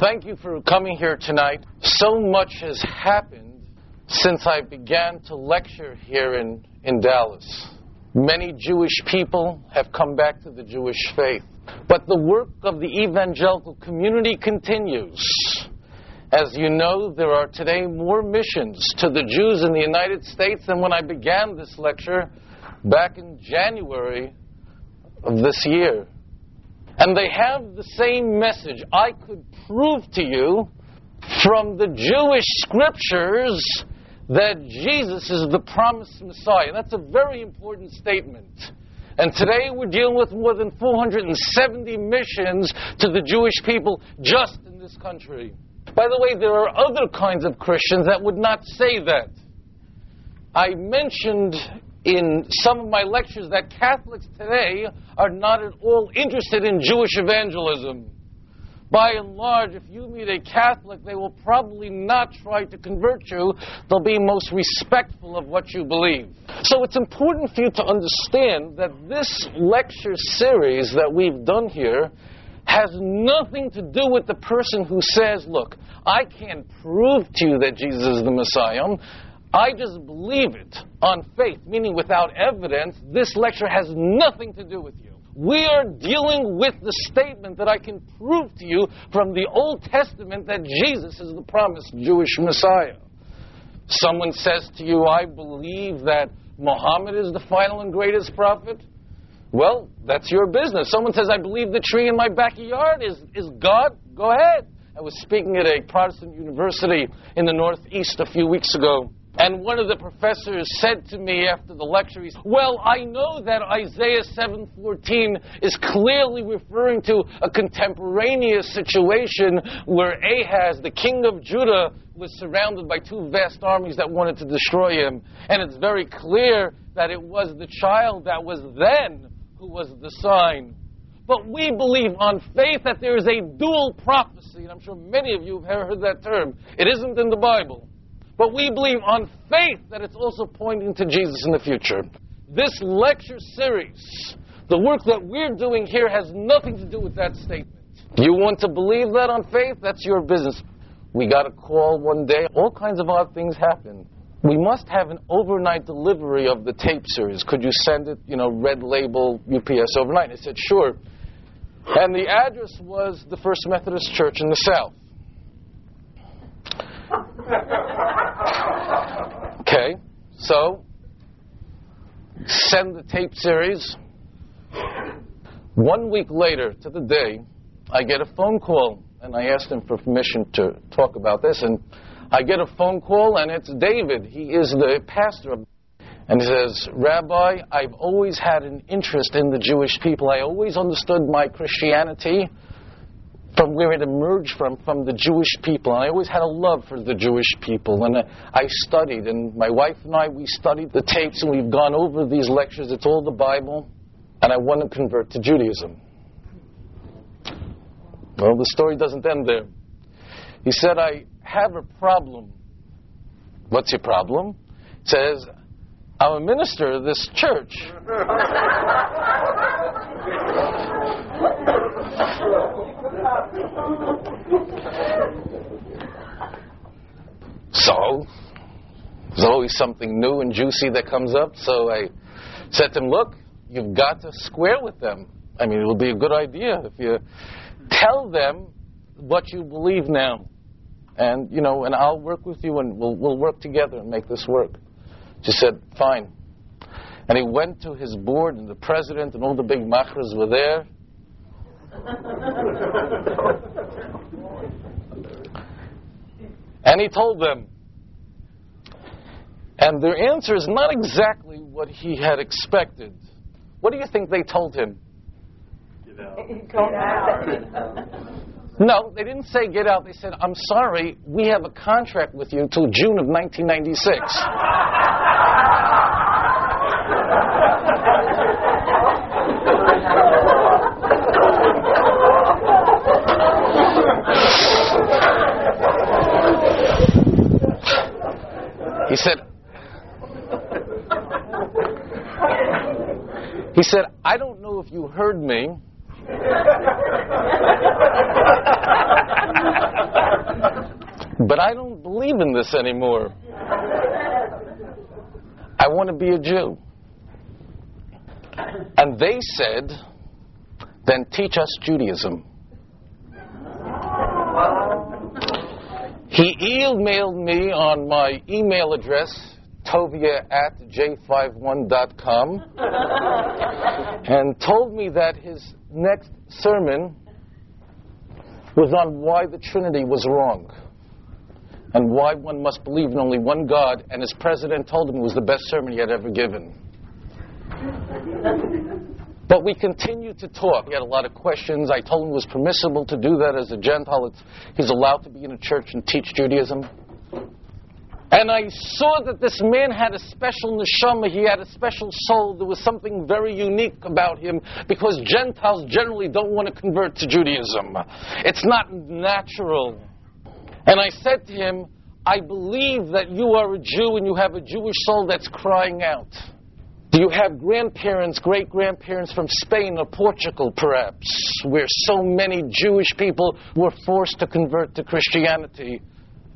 Thank you for coming here tonight. So much has happened since I began to lecture here in, in Dallas. Many Jewish people have come back to the Jewish faith. But the work of the evangelical community continues. As you know, there are today more missions to the Jews in the United States than when I began this lecture back in January of this year. And they have the same message. I could prove to you from the Jewish scriptures that Jesus is the promised Messiah. That's a very important statement. And today we're dealing with more than 470 missions to the Jewish people just in this country. By the way, there are other kinds of Christians that would not say that. I mentioned in some of my lectures that Catholics today are not at all interested in Jewish evangelism. By and large, if you meet a Catholic, they will probably not try to convert you. They'll be most respectful of what you believe. So it's important for you to understand that this lecture series that we've done here has nothing to do with the person who says, Look, I can't prove to you that Jesus is the Messiah. I just believe it on faith, meaning without evidence. This lecture has nothing to do with you. We are dealing with the statement that I can prove to you from the Old Testament that Jesus is the promised Jewish Messiah. Someone says to you, I believe that Muhammad is the final and greatest prophet. Well, that's your business. Someone says, I believe the tree in my backyard is, is God. Go ahead. I was speaking at a Protestant university in the Northeast a few weeks ago. And one of the professors said to me after the lecture, he said, Well, I know that Isaiah 7:14 is clearly referring to a contemporaneous situation where Ahaz, the king of Judah, was surrounded by two vast armies that wanted to destroy him. And it's very clear that it was the child that was then who was the sign. But we believe on faith that there is a dual prophecy, and I'm sure many of you have heard that term. It isn't in the Bible. But we believe on faith that it's also pointing to Jesus in the future. This lecture series, the work that we're doing here, has nothing to do with that statement. You want to believe that on faith? That's your business. We got a call one day. All kinds of odd things happen. We must have an overnight delivery of the tape series. Could you send it, you know, red label UPS overnight? I said, sure. And the address was the First Methodist Church in the South. Okay, so send the tape series. One week later, to the day, I get a phone call, and I asked him for permission to talk about this, and I get a phone call, and it's David. He is the pastor. And he says, Rabbi, I've always had an interest in the Jewish people. I always understood my Christianity from where it emerged from, from the Jewish people. And I always had a love for the Jewish people. And uh, I studied, and my wife and I, we studied the tapes, and we've gone over these lectures. It's all the Bible. And I want to convert to Judaism. Well, the story doesn't end there. He said, I have a problem. What's your problem? He says, I'm a minister of this church. So, there's always something new and juicy that comes up. So I said to him, Look, you've got to square with them. I mean, it would be a good idea if you tell them what you believe now. And, you know, and I'll work with you and we'll, we'll work together and make this work. She said, Fine. And he went to his board, and the president and all the big machers were there. And he told them. And their answer is not exactly what he had expected. What do you think they told him? Get out. No, they didn't say get out. They said, I'm sorry, we have a contract with you until June of 1996. He said, he said, I don't know if you heard me. But I don't believe in this anymore. I want to be a Jew. And they said, then teach us Judaism. He emailed me on my email address, tovia at j51.com, and told me that his next sermon was on why the Trinity was wrong and why one must believe in only one God, and his president told him it was the best sermon he had ever given. But we continued to talk. He had a lot of questions. I told him it was permissible to do that as a Gentile. It's, he's allowed to be in a church and teach Judaism. And I saw that this man had a special neshama. He had a special soul. There was something very unique about him because Gentiles generally don't want to convert to Judaism. It's not natural. And I said to him, I believe that you are a Jew and you have a Jewish soul that's crying out. Do you have grandparents, great grandparents from Spain or Portugal, perhaps, where so many Jewish people were forced to convert to Christianity?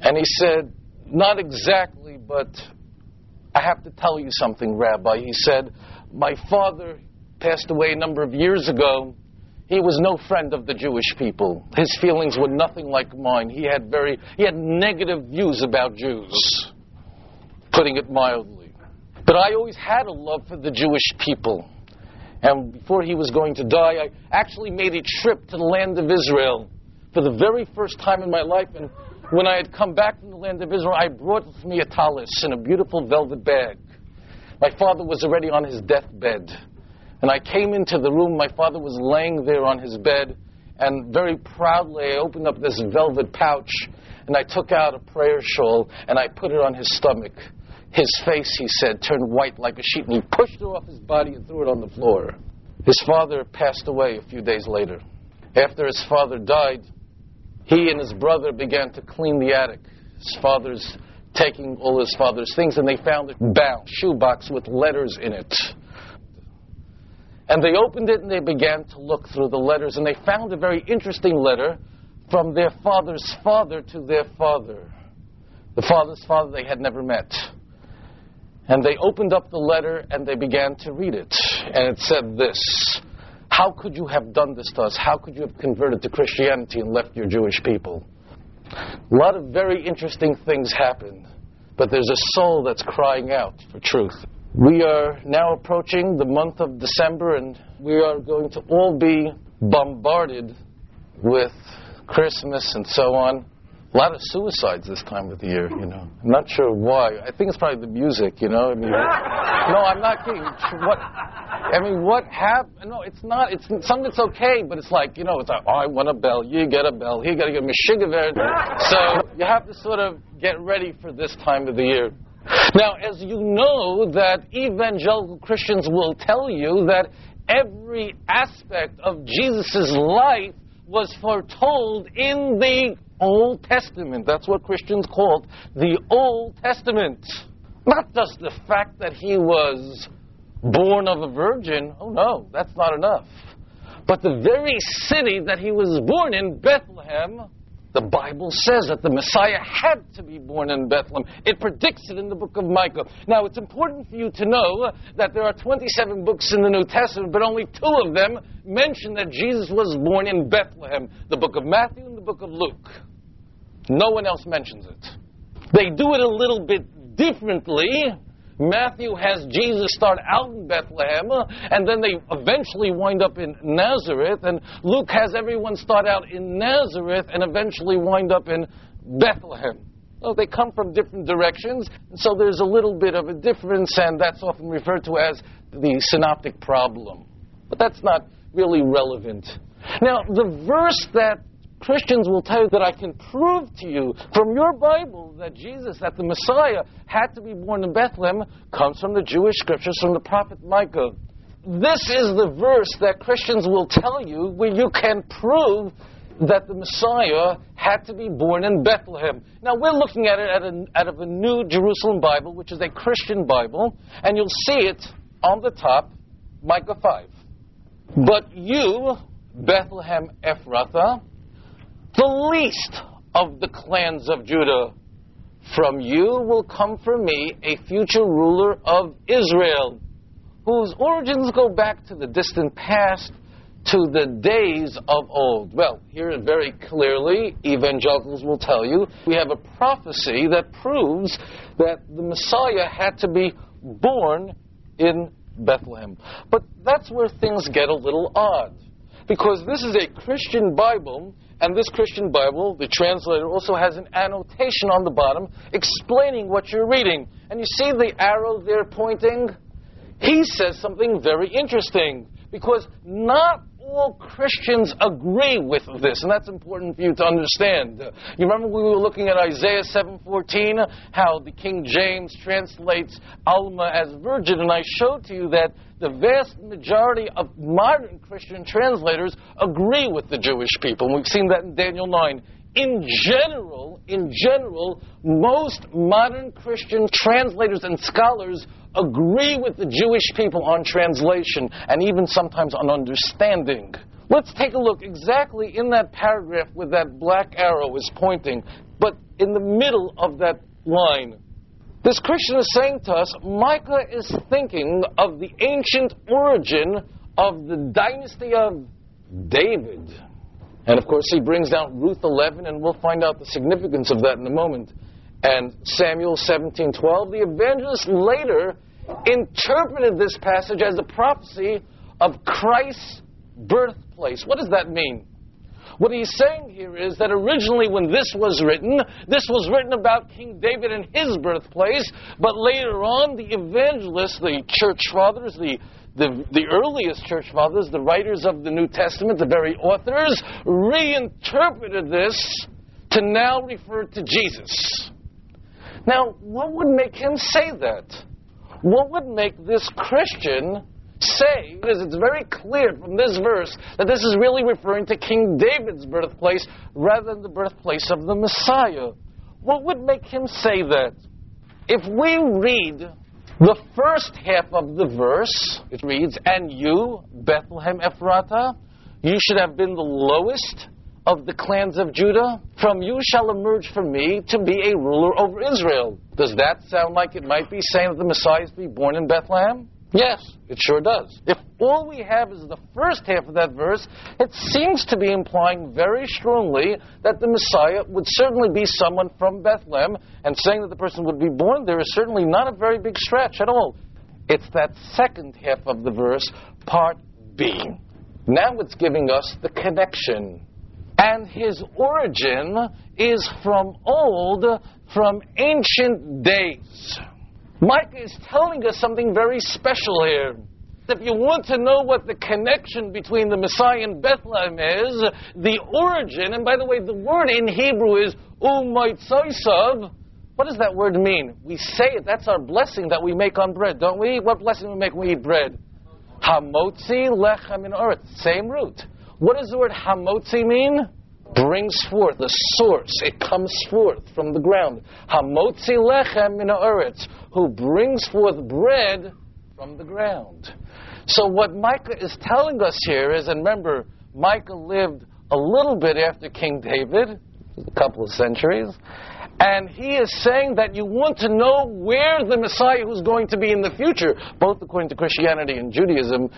And he said, Not exactly, but I have to tell you something, Rabbi. He said, My father passed away a number of years ago, he was no friend of the Jewish people. His feelings were nothing like mine. He had very he had negative views about Jews, putting it mildly. But I always had a love for the Jewish people. And before he was going to die, I actually made a trip to the land of Israel for the very first time in my life. And when I had come back from the land of Israel, I brought with me a tallis in a beautiful velvet bag. My father was already on his deathbed. And I came into the room, my father was laying there on his bed, and very proudly I opened up this velvet pouch and I took out a prayer shawl and I put it on his stomach. His face, he said, turned white like a sheet, and he pushed it off his body and threw it on the floor. His father passed away a few days later. After his father died, he and his brother began to clean the attic. His father's taking all his father's things, and they found a bound shoebox with letters in it. And they opened it and they began to look through the letters, and they found a very interesting letter from their father's father to their father. The father's father they had never met. And they opened up the letter and they began to read it. And it said this How could you have done this to us? How could you have converted to Christianity and left your Jewish people? A lot of very interesting things happened, but there's a soul that's crying out for truth. We are now approaching the month of December, and we are going to all be bombarded with Christmas and so on. A lot of suicides this time of the year, you know. I'm not sure why. I think it's probably the music, you know. I mean, no, I'm not kidding. What? I mean, what happened? No, it's not. It's some it's okay, but it's like you know, it's like, oh, I want a bell. You get a bell. He got to get a mishigaver. So you have to sort of get ready for this time of the year. Now, as you know, that evangelical Christians will tell you that every aspect of Jesus' life was foretold in the Old Testament. That's what Christians called the Old Testament. Not just the fact that he was born of a virgin. Oh, no, that's not enough. But the very city that he was born in, Bethlehem, the Bible says that the Messiah had to be born in Bethlehem. It predicts it in the book of Micah. Now, it's important for you to know that there are 27 books in the New Testament, but only two of them mention that Jesus was born in Bethlehem the book of Matthew and the book of Luke. No one else mentions it. They do it a little bit differently Matthew has Jesus start out in Bethlehem, and then they eventually wind up in Nazareth, and Luke has everyone start out in Nazareth and eventually wind up in Bethlehem. Well, they come from different directions, so there's a little bit of a difference, and that's often referred to as the synoptic problem. But that's not really relevant. Now, the verse that Christians will tell you that I can prove to you from your Bible that Jesus, that the Messiah, had to be born in Bethlehem, comes from the Jewish scriptures, from the prophet Micah. This is the verse that Christians will tell you where you can prove that the Messiah had to be born in Bethlehem. Now, we're looking at it out of, out of a New Jerusalem Bible, which is a Christian Bible, and you'll see it on the top, Micah 5. But you, Bethlehem Ephrathah, the least of the clans of Judah. From you will come for me a future ruler of Israel, whose origins go back to the distant past, to the days of old. Well, here very clearly, evangelicals will tell you we have a prophecy that proves that the Messiah had to be born in Bethlehem. But that's where things get a little odd. Because this is a Christian Bible, and this Christian Bible, the translator also has an annotation on the bottom explaining what you're reading. And you see the arrow there pointing? He says something very interesting. Because not all Christians agree with this, and that's important for you to understand. You remember we were looking at Isaiah 7:14, how the King James translates Alma as virgin, and I showed to you that the vast majority of modern Christian translators agree with the Jewish people, and we've seen that in Daniel 9 in general, in general, most modern Christian translators and scholars agree with the Jewish people on translation and even sometimes on understanding. Let's take a look exactly in that paragraph where that black arrow is pointing, but in the middle of that line. This Christian is saying to us Micah is thinking of the ancient origin of the dynasty of David. And of course, he brings down Ruth 11, and we'll find out the significance of that in a moment. And Samuel 17:12. The evangelist later interpreted this passage as a prophecy of Christ's birthplace. What does that mean? What he's saying here is that originally, when this was written, this was written about King David and his birthplace, but later on, the evangelists, the church fathers, the the, the earliest church fathers, the writers of the New Testament, the very authors, reinterpreted this to now refer to Jesus. Now, what would make him say that? What would make this Christian say, because it's very clear from this verse that this is really referring to King David's birthplace rather than the birthplace of the Messiah? What would make him say that? If we read the first half of the verse, it reads, And you, Bethlehem Ephratah, you should have been the lowest of the clans of Judah. From you shall emerge for me to be a ruler over Israel. Does that sound like it might be saying that the Messiah is to be born in Bethlehem? Yes, it sure does. If all we have is the first half of that verse, it seems to be implying very strongly that the Messiah would certainly be someone from Bethlehem, and saying that the person would be born there is certainly not a very big stretch at all. It's that second half of the verse, part B. Now it's giving us the connection. And his origin is from old, from ancient days. Micah is telling us something very special here. If you want to know what the connection between the Messiah and Bethlehem is, the origin, and by the way, the word in Hebrew is umaitzoisav. What does that word mean? We say it. That's our blessing that we make on bread, don't we? What blessing we make when we eat bread? Hamotzi lechem min. Same root. What does the word hamotzi mean? Brings forth, the source, it comes forth from the ground. Hamotzi lechem min who brings forth bread from the ground. So what Micah is telling us here is, and remember, Micah lived a little bit after King David, a couple of centuries, and he is saying that you want to know where the Messiah who's going to be in the future, both according to Christianity and Judaism,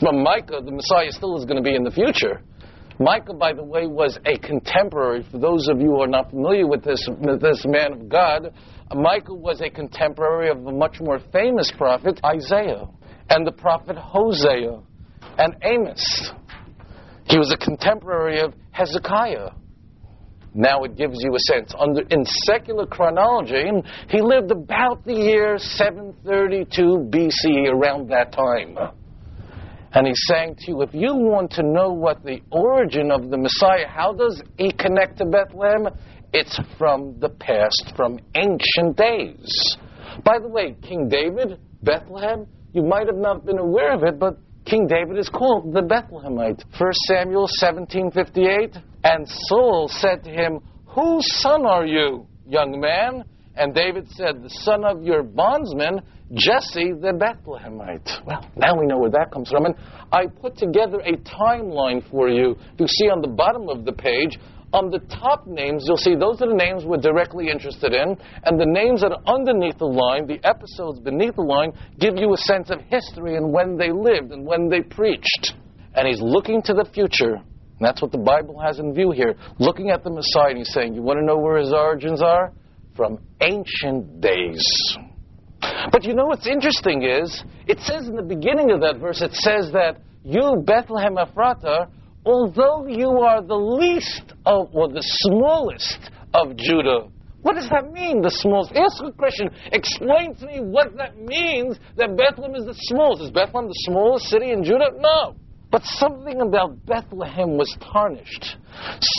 from Micah, the Messiah still is going to be in the future. Micah, by the way, was a contemporary. For those of you who are not familiar with this, this man of God, Micah was a contemporary of a much more famous prophet, Isaiah, and the prophet Hosea, and Amos. He was a contemporary of Hezekiah. Now it gives you a sense. Under, in secular chronology, he lived about the year 732 BC, around that time. And he's saying to you, if you want to know what the origin of the Messiah, how does he connect to Bethlehem? It's from the past, from ancient days. By the way, King David, Bethlehem, you might have not been aware of it, but King David is called the Bethlehemite. 1 Samuel 17:58, and Saul said to him, "Whose son are you, young man?" And David said, "The son of your bondsman, Jesse the Bethlehemite. Well, now we know where that comes from. And I put together a timeline for you to see on the bottom of the page on the top names, you'll see those are the names we're directly interested in, and the names that are underneath the line, the episodes beneath the line, give you a sense of history and when they lived and when they preached. And he's looking to the future. And that's what the Bible has in view here. Looking at the Messiah, he's saying, You want to know where his origins are? From ancient days. But you know what's interesting is, it says in the beginning of that verse, it says that you, Bethlehem Ephratah, although you are the least of, or the smallest of Judah. What does that mean, the smallest? Ask a question. Explain to me what that means that Bethlehem is the smallest. Is Bethlehem the smallest city in Judah? No. But something about Bethlehem was tarnished.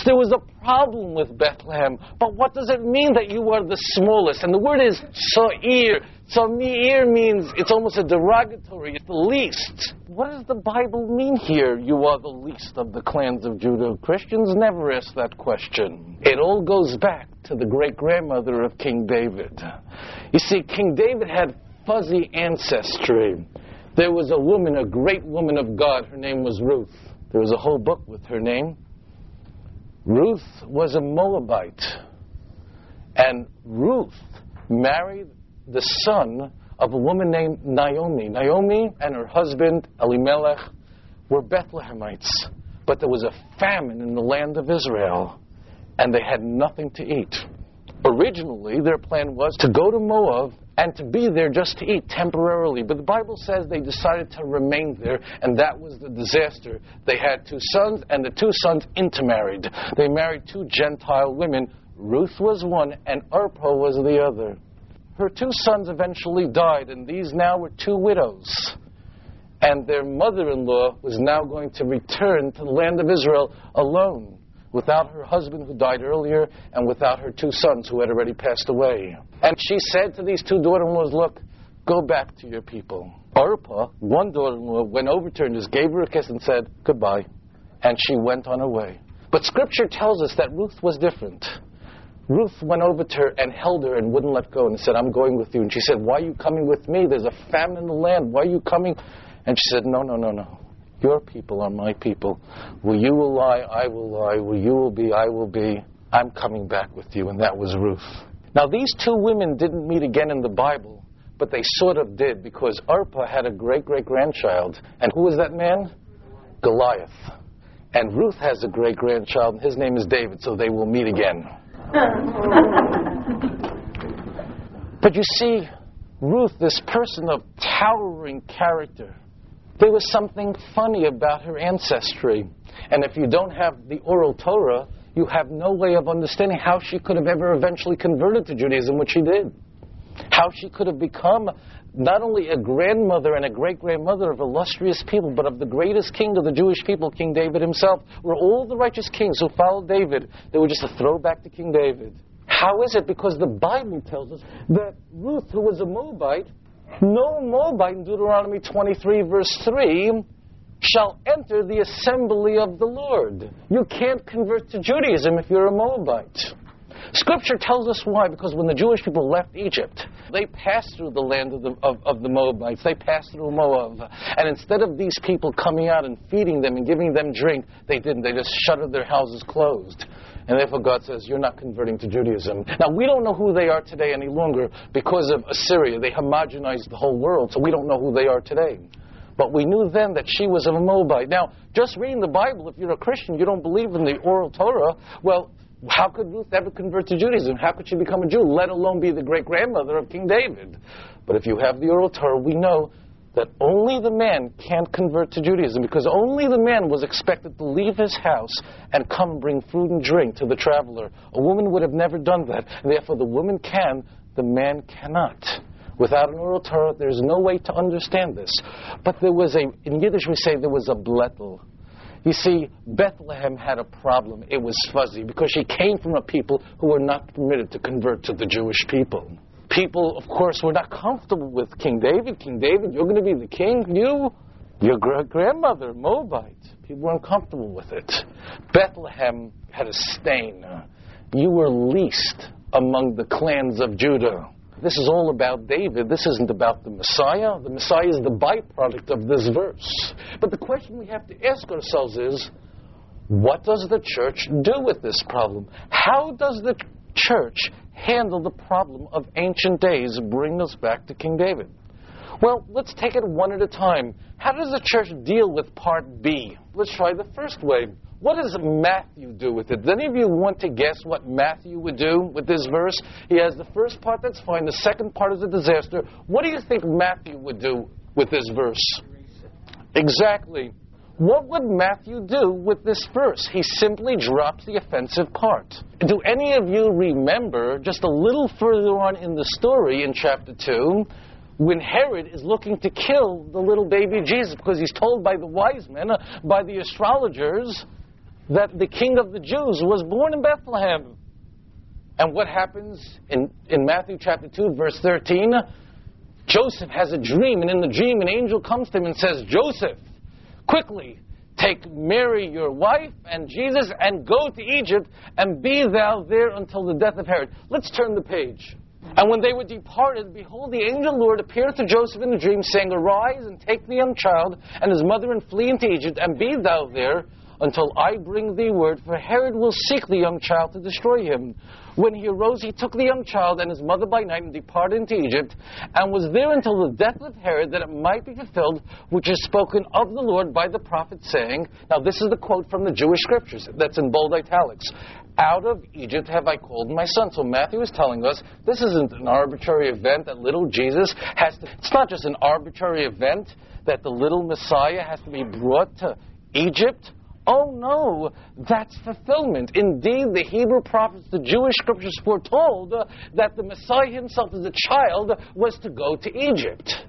There was a problem with Bethlehem. But what does it mean that you are the smallest? And the word is sa'ir. Sa'ir means it's almost a derogatory, it's the least. What does the Bible mean here? You are the least of the clans of Judah. Christians never ask that question. It all goes back to the great grandmother of King David. You see, King David had fuzzy ancestry. There was a woman, a great woman of God. Her name was Ruth. There was a whole book with her name. Ruth was a Moabite. And Ruth married the son of a woman named Naomi. Naomi and her husband, Elimelech, were Bethlehemites. But there was a famine in the land of Israel, and they had nothing to eat. Originally, their plan was to go to Moab and to be there just to eat temporarily. But the Bible says they decided to remain there, and that was the disaster. They had two sons, and the two sons intermarried. They married two Gentile women. Ruth was one, and Orpah was the other. Her two sons eventually died, and these now were two widows. And their mother in law was now going to return to the land of Israel alone without her husband who died earlier and without her two sons who had already passed away. And she said to these two daughter in laws, Look, go back to your people. Orpah, one daughter in law, went over to her and just gave her a kiss and said, Goodbye. And she went on her way. But scripture tells us that Ruth was different. Ruth went over to her and held her and wouldn't let go and said, I'm going with you. And she said, Why are you coming with me? There's a famine in the land. Why are you coming? And she said, No, no, no, no. Your people are my people. Where you will lie, I will lie. Where you will be, I will be. I'm coming back with you. And that was Ruth. Now, these two women didn't meet again in the Bible, but they sort of did because Orpah had a great great grandchild. And who was that man? Goliath. And Ruth has a great grandchild, and his name is David, so they will meet again. but you see, Ruth, this person of towering character, there was something funny about her ancestry. And if you don't have the oral Torah, you have no way of understanding how she could have ever eventually converted to Judaism, which she did. How she could have become not only a grandmother and a great grandmother of illustrious people, but of the greatest king of the Jewish people, King David himself, were all the righteous kings who followed David. They were just a throwback to King David. How is it? Because the Bible tells us that Ruth, who was a Moabite, no Moabite in Deuteronomy 23, verse 3, shall enter the assembly of the Lord. You can't convert to Judaism if you're a Moabite. Scripture tells us why, because when the Jewish people left Egypt, they passed through the land of the, of, of the Moabites. They passed through Moab. And instead of these people coming out and feeding them and giving them drink, they didn't. They just shuttered their houses closed. And therefore, God says, You're not converting to Judaism. Now, we don't know who they are today any longer because of Assyria. They homogenized the whole world, so we don't know who they are today. But we knew then that she was a Moabite. Now, just reading the Bible, if you're a Christian, you don't believe in the oral Torah, well, how could Ruth ever convert to Judaism? How could she become a Jew, let alone be the great grandmother of King David? But if you have the oral Torah, we know that only the man can't convert to Judaism because only the man was expected to leave his house and come bring food and drink to the traveler. A woman would have never done that. Therefore, the woman can, the man cannot. Without an oral Torah, there's no way to understand this. But there was a, in Yiddish we say there was a blettel. You see, Bethlehem had a problem. It was fuzzy because she came from a people who were not permitted to convert to the Jewish people people, of course, were not comfortable with King David. King David, you're going to be the king? You? Your grandmother, Moabite. People were uncomfortable with it. Bethlehem had a stain. You were least among the clans of Judah. This is all about David. This isn't about the Messiah. The Messiah is the byproduct of this verse. But the question we have to ask ourselves is What does the church do with this problem? How does the church handle the problem of ancient days, bring us back to King David? Well, let's take it one at a time. How does the church deal with part B? Let's try the first way. What does Matthew do with it? Does any of you want to guess what Matthew would do with this verse? He has the first part that's fine, the second part is a disaster. What do you think Matthew would do with this verse? Exactly. What would Matthew do with this verse? He simply drops the offensive part. Do any of you remember, just a little further on in the story in chapter 2, when Herod is looking to kill the little baby Jesus because he's told by the wise men, uh, by the astrologers, that the king of the Jews was born in Bethlehem. And what happens in, in Matthew chapter 2, verse 13? Joseph has a dream, and in the dream, an angel comes to him and says, Joseph, quickly take Mary, your wife, and Jesus, and go to Egypt, and be thou there until the death of Herod. Let's turn the page. And when they were departed, behold, the angel Lord appeared to Joseph in a dream, saying, Arise and take the young child and his mother and flee into Egypt, and be thou there until I bring thee word, for Herod will seek the young child to destroy him. When he arose, he took the young child and his mother by night and departed into Egypt, and was there until the death of Herod, that it might be fulfilled, which is spoken of the Lord by the prophet, saying, Now this is the quote from the Jewish scriptures, that's in bold italics. Out of Egypt have I called my son. So Matthew is telling us this isn't an arbitrary event that little Jesus has to, it's not just an arbitrary event that the little Messiah has to be brought to Egypt Oh no, that's fulfillment. Indeed, the Hebrew prophets, the Jewish scriptures foretold that the Messiah himself as a child was to go to Egypt.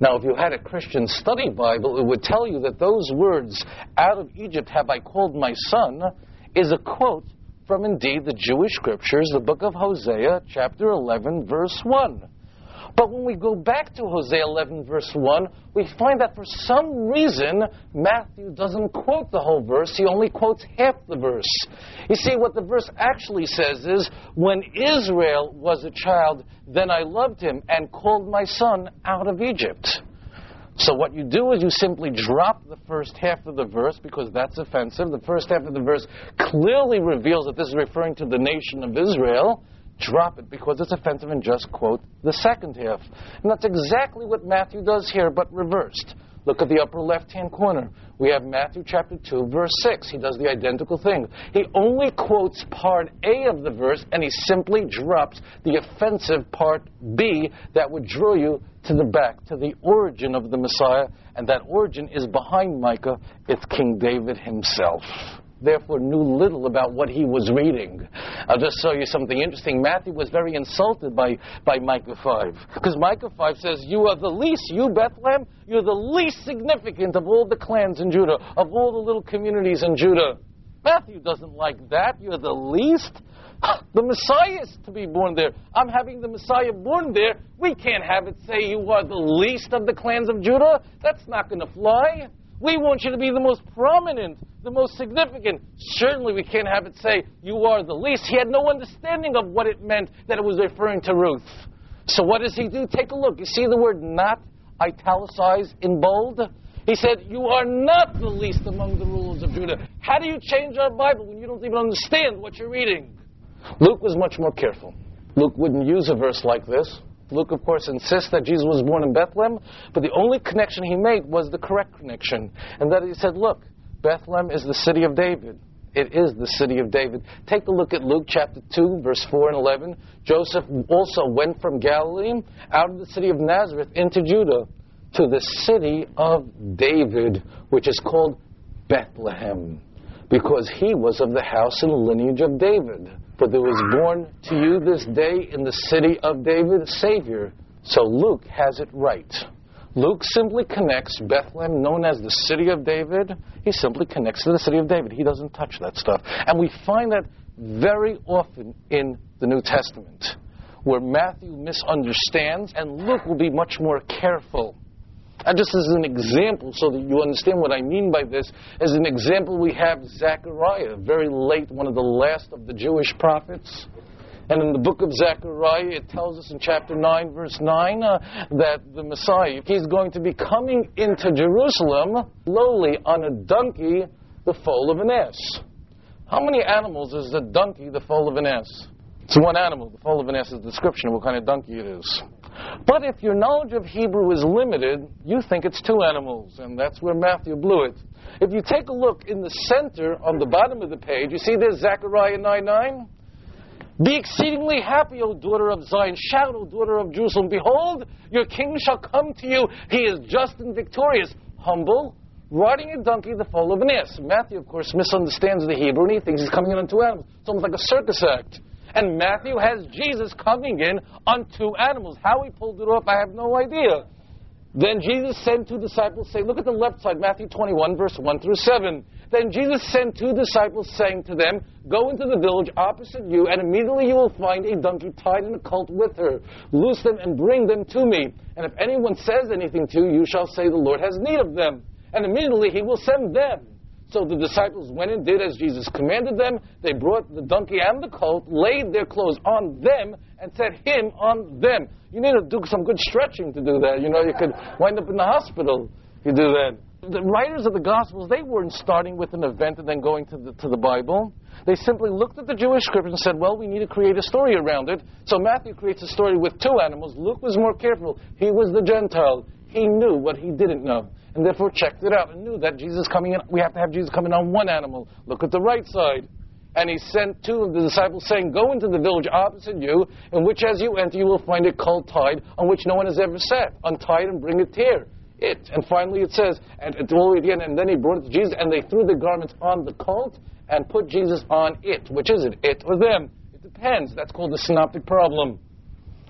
Now, if you had a Christian study Bible, it would tell you that those words, out of Egypt have I called my son, is a quote from indeed the Jewish scriptures, the book of Hosea, chapter 11, verse 1. But when we go back to Hosea 11, verse 1, we find that for some reason, Matthew doesn't quote the whole verse. He only quotes half the verse. You see, what the verse actually says is, When Israel was a child, then I loved him and called my son out of Egypt. So what you do is you simply drop the first half of the verse because that's offensive. The first half of the verse clearly reveals that this is referring to the nation of Israel drop it because it's offensive and just quote the second half. And that's exactly what Matthew does here, but reversed. Look at the upper left hand corner. We have Matthew chapter 2, verse 6. He does the identical thing. He only quotes part A of the verse and he simply drops the offensive part B that would draw you to the back, to the origin of the Messiah. And that origin is behind Micah. It's King David himself therefore knew little about what he was reading. I'll just show you something interesting. Matthew was very insulted by, by Micah 5. Because Micah 5 says, You are the least, you Bethlehem, you're the least significant of all the clans in Judah, of all the little communities in Judah. Matthew doesn't like that. You're the least. The Messiah is to be born there. I'm having the Messiah born there. We can't have it say you are the least of the clans of Judah. That's not going to fly. We want you to be the most prominent, the most significant. Certainly, we can't have it say, You are the least. He had no understanding of what it meant that it was referring to Ruth. So, what does he do? Take a look. You see the word not italicized in bold? He said, You are not the least among the rulers of Judah. How do you change our Bible when you don't even understand what you're reading? Luke was much more careful. Luke wouldn't use a verse like this. Luke, of course, insists that Jesus was born in Bethlehem, but the only connection he made was the correct connection. And that he said, look, Bethlehem is the city of David. It is the city of David. Take a look at Luke chapter 2, verse 4 and 11. Joseph also went from Galilee out of the city of Nazareth into Judah to the city of David, which is called Bethlehem, because he was of the house and lineage of David. For there was born to you this day in the city of David a Savior. So Luke has it right. Luke simply connects Bethlehem, known as the city of David, he simply connects to the city of David. He doesn't touch that stuff. And we find that very often in the New Testament, where Matthew misunderstands and Luke will be much more careful and just as an example, so that you understand what I mean by this, as an example, we have Zechariah, very late, one of the last of the Jewish prophets. And in the book of Zechariah, it tells us in chapter 9, verse 9, uh, that the Messiah, he's going to be coming into Jerusalem lowly on a donkey, the foal of an ass. How many animals is the donkey the foal of an ass? It's one animal. The foal of an ass is the description of what kind of donkey it is. But if your knowledge of Hebrew is limited, you think it's two animals, and that's where Matthew blew it. If you take a look in the center on the bottom of the page, you see there's Zechariah 9 9. Be exceedingly happy, O daughter of Zion. Shout, O daughter of Jerusalem. Behold, your king shall come to you. He is just and victorious, humble, riding a donkey, the foal of an ass. Matthew, of course, misunderstands the Hebrew and he thinks he's coming in on two animals. It's almost like a circus act. And Matthew has Jesus coming in on two animals. How he pulled it off, I have no idea. Then Jesus sent two disciples, saying, Look at the left side, Matthew 21, verse 1 through 7. Then Jesus sent two disciples, saying to them, Go into the village opposite you, and immediately you will find a donkey tied in a colt with her. Loose them and bring them to me. And if anyone says anything to you, you shall say, The Lord has need of them. And immediately he will send them. So the disciples went and did as Jesus commanded them. They brought the donkey and the colt, laid their clothes on them, and set him on them. You need to do some good stretching to do that. You know, you could wind up in the hospital if you do that. The writers of the Gospels, they weren't starting with an event and then going to the, to the Bible. They simply looked at the Jewish scriptures and said, well, we need to create a story around it. So Matthew creates a story with two animals. Luke was more careful. He was the Gentile. He knew what he didn't know and therefore checked it out and knew that Jesus coming in, we have to have Jesus coming on one animal. Look at the right side. And he sent two of the disciples saying, Go into the village opposite you, in which as you enter you will find a colt tied on which no one has ever sat. Untie it and bring it here. It. And finally it says, and at all the end, and then he brought it to Jesus, and they threw the garments on the colt and put Jesus on it. Which is it? It or them? It depends. That's called the synoptic problem.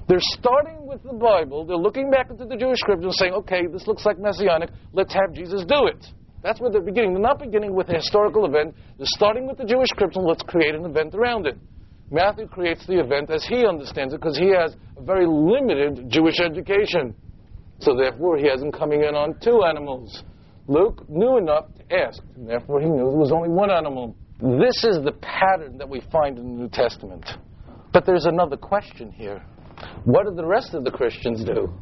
They're starting with the Bible. They're looking back into the Jewish scriptures and saying, okay, this looks like messianic. Let's have Jesus do it. That's where they're beginning. They're not beginning with a historical event. They're starting with the Jewish scripture. And let's create an event around it. Matthew creates the event as he understands it because he has a very limited Jewish education. So therefore, he has him coming in on two animals. Luke knew enough to ask, and therefore he knew there was only one animal. This is the pattern that we find in the New Testament. But there's another question here. What did the rest of the Christians do?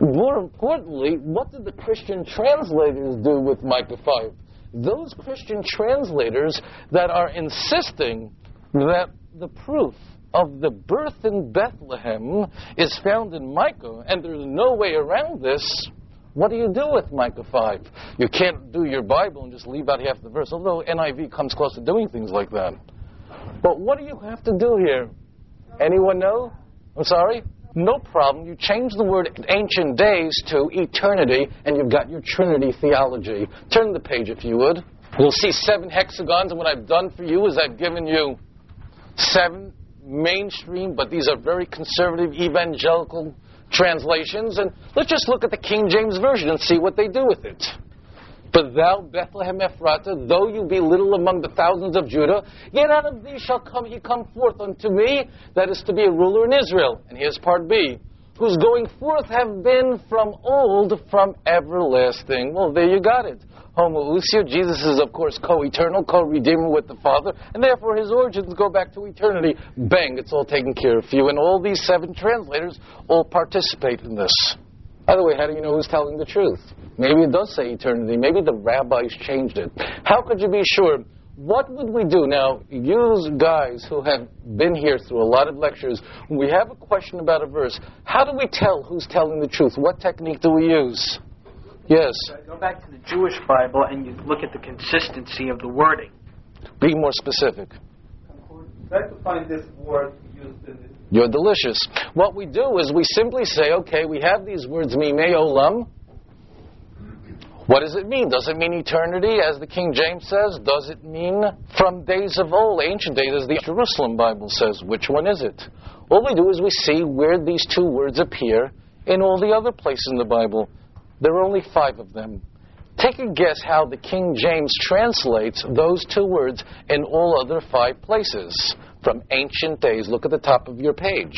More importantly, what did the Christian translators do with Micah 5? Those Christian translators that are insisting that the proof of the birth in Bethlehem is found in Micah, and there's no way around this. What do you do with Micah 5? You can't do your Bible and just leave out half the verse, although NIV comes close to doing things like that. But what do you have to do here? Anyone know? I'm sorry? No problem. You change the word ancient days to eternity, and you've got your Trinity theology. Turn the page if you would. You'll see seven hexagons, and what I've done for you is I've given you seven mainstream, but these are very conservative evangelical translations. And let's just look at the King James Version and see what they do with it. But thou, Bethlehem Ephratah, though you be little among the thousands of Judah, yet out of thee shall come he come forth unto me, that is to be a ruler in Israel. And here's part B. Whose going forth have been from old, from everlasting. Well, there you got it. Homoousia, Jesus is, of course, co eternal, co redeemer with the Father, and therefore his origins go back to eternity. Bang, it's all taken care of for you. And all these seven translators all participate in this. By the way, how do you know who's telling the truth? Maybe it does say eternity. Maybe the rabbis changed it. How could you be sure? What would we do? Now, you guys who have been here through a lot of lectures, when we have a question about a verse, how do we tell who's telling the truth? What technique do we use? Yes? Go back to the Jewish Bible and you look at the consistency of the wording. Be more specific. Try to find this word used in the you're delicious. What we do is we simply say, okay, we have these words, mime olam. What does it mean? Does it mean eternity, as the King James says? Does it mean from days of old, ancient days, as the Jerusalem Bible says? Which one is it? All we do is we see where these two words appear in all the other places in the Bible. There are only five of them. Take a guess how the King James translates those two words in all other five places from ancient days. Look at the top of your page.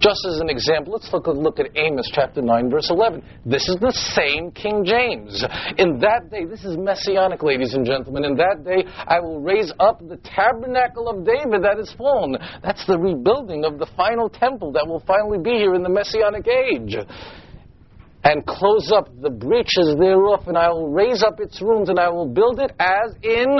Just as an example, let's look, look at Amos chapter 9, verse 11. This is the same King James. In that day, this is messianic, ladies and gentlemen. In that day, I will raise up the tabernacle of David that is fallen. That's the rebuilding of the final temple that will finally be here in the messianic age. and close up the breaches thereof, and I will raise up its ruins, and I will build it as in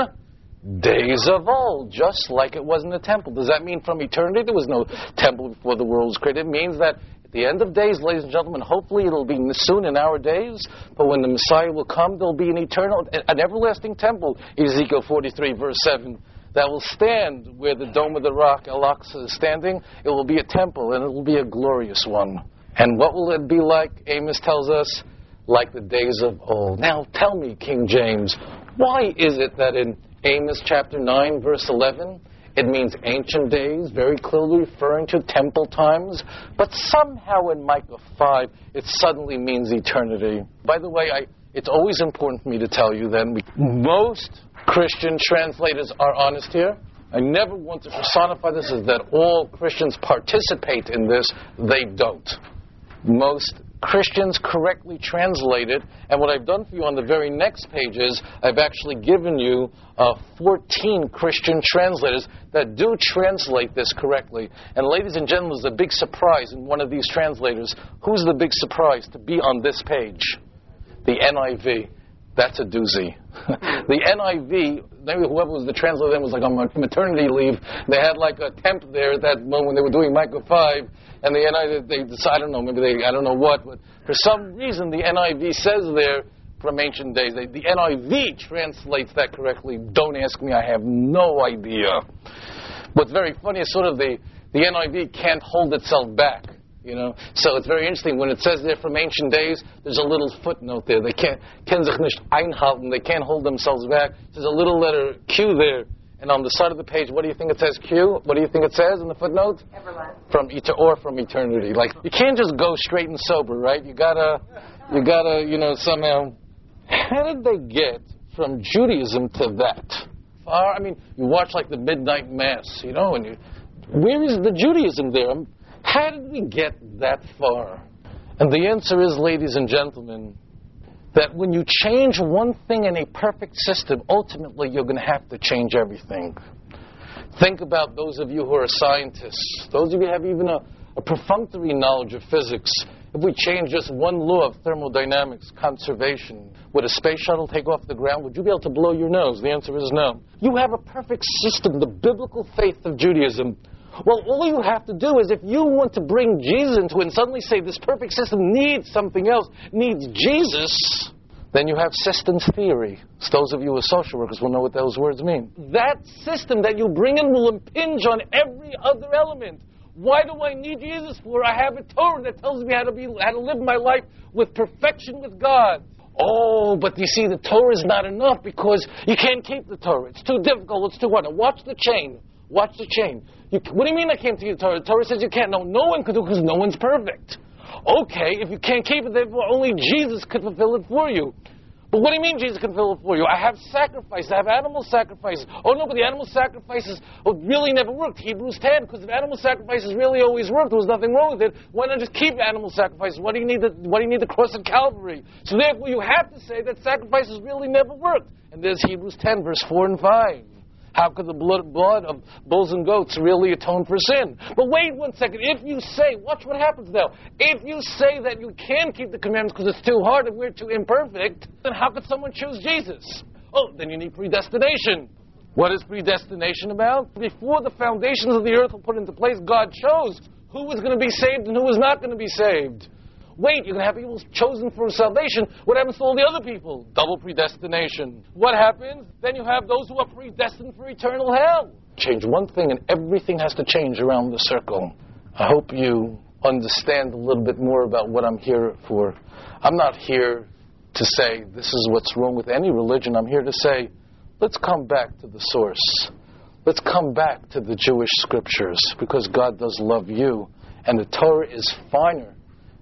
days of old, just like it was in the temple. Does that mean from eternity there was no temple before the world was created? It means that at the end of days, ladies and gentlemen, hopefully it'll be soon in our days, but when the Messiah will come, there'll be an eternal, an everlasting temple, Ezekiel 43, verse 7 that will stand where the dome of the rock, Al Aqsa, is standing. It will be a temple, and it will be a glorious one. And what will it be like? Amos tells us, like the days of old. Now, tell me, King James, why is it that in Amos chapter 9, verse 11, it means ancient days, very clearly referring to temple times, but somehow in Micah 5, it suddenly means eternity. By the way, I, it's always important for me to tell you that most Christian translators are honest here. I never want to personify this as that all Christians participate in this. They don't. Most Christians correctly translate it, and what I've done for you on the very next page is I've actually given you uh, 14 Christian translators that do translate this correctly. And ladies and gentlemen, there's a big surprise in one of these translators. Who's the big surprise to be on this page? The NIV. That's a doozy. Hmm. the NIV, maybe whoever was the translator then was like on maternity leave. They had like a temp there at that moment when they were doing Micah 5, and the NIV, they decided, I don't know, maybe they, I don't know what, but for some reason the NIV says there, from ancient days, they, the NIV translates that correctly. Don't ask me, I have no idea. What's very funny is sort of the, the NIV can't hold itself back. You know, so it's very interesting when it says there from ancient days. There's a little footnote there. They can't ken sich nicht einhalten. They can't hold themselves back. There's a little letter Q there, and on the side of the page, what do you think it says? Q. What do you think it says in the footnote? Everlasting. From et- or from eternity. Like you can't just go straight and sober, right? You gotta, you gotta, you know, somehow. How did they get from Judaism to that? Far. I mean, you watch like the midnight mass, you know, and you, where is the Judaism there? How did we get that far? And the answer is, ladies and gentlemen, that when you change one thing in a perfect system, ultimately you're going to have to change everything. Think about those of you who are scientists, those of you who have even a, a perfunctory knowledge of physics. If we change just one law of thermodynamics, conservation, would a space shuttle take off the ground? Would you be able to blow your nose? The answer is no. You have a perfect system, the biblical faith of Judaism. Well, all you have to do is if you want to bring Jesus into it and suddenly say this perfect system needs something else, needs Jesus, then you have systems theory. So those of you who are social workers will know what those words mean. That system that you bring in will impinge on every other element. Why do I need Jesus for? I have a Torah that tells me how to be, how to live my life with perfection with God. Oh, but you see, the Torah is not enough because you can't keep the Torah. It's too difficult. It's too hard. Watch the chain. Watch the chain. You, what do you mean I can't keep the Torah? The Torah says you can't. No, no one could do because no one's perfect. Okay, if you can't keep it, therefore only Jesus could fulfill it for you. But what do you mean Jesus can fulfill it for you? I have sacrifices. I have animal sacrifices. Oh no, but the animal sacrifices really never worked. Hebrews 10, because if animal sacrifices really always worked, there was nothing wrong with it. Why not just keep animal sacrifices? What do you need the, do you need the cross of Calvary? So therefore you have to say that sacrifices really never worked. And there's Hebrews 10, verse 4 and 5. How could the blood, blood of bulls and goats really atone for sin? But wait one second. If you say, watch what happens now. If you say that you can keep the commandments because it's too hard and we're too imperfect, then how could someone choose Jesus? Oh, then you need predestination. What is predestination about? Before the foundations of the earth were put into place, God chose who was going to be saved and who was not going to be saved. Wait, you're going to have people chosen for salvation. What happens to all the other people? Double predestination. What happens? Then you have those who are predestined for eternal hell. Change one thing and everything has to change around the circle. I hope you understand a little bit more about what I'm here for. I'm not here to say this is what's wrong with any religion. I'm here to say, let's come back to the source. Let's come back to the Jewish scriptures because God does love you. And the Torah is finer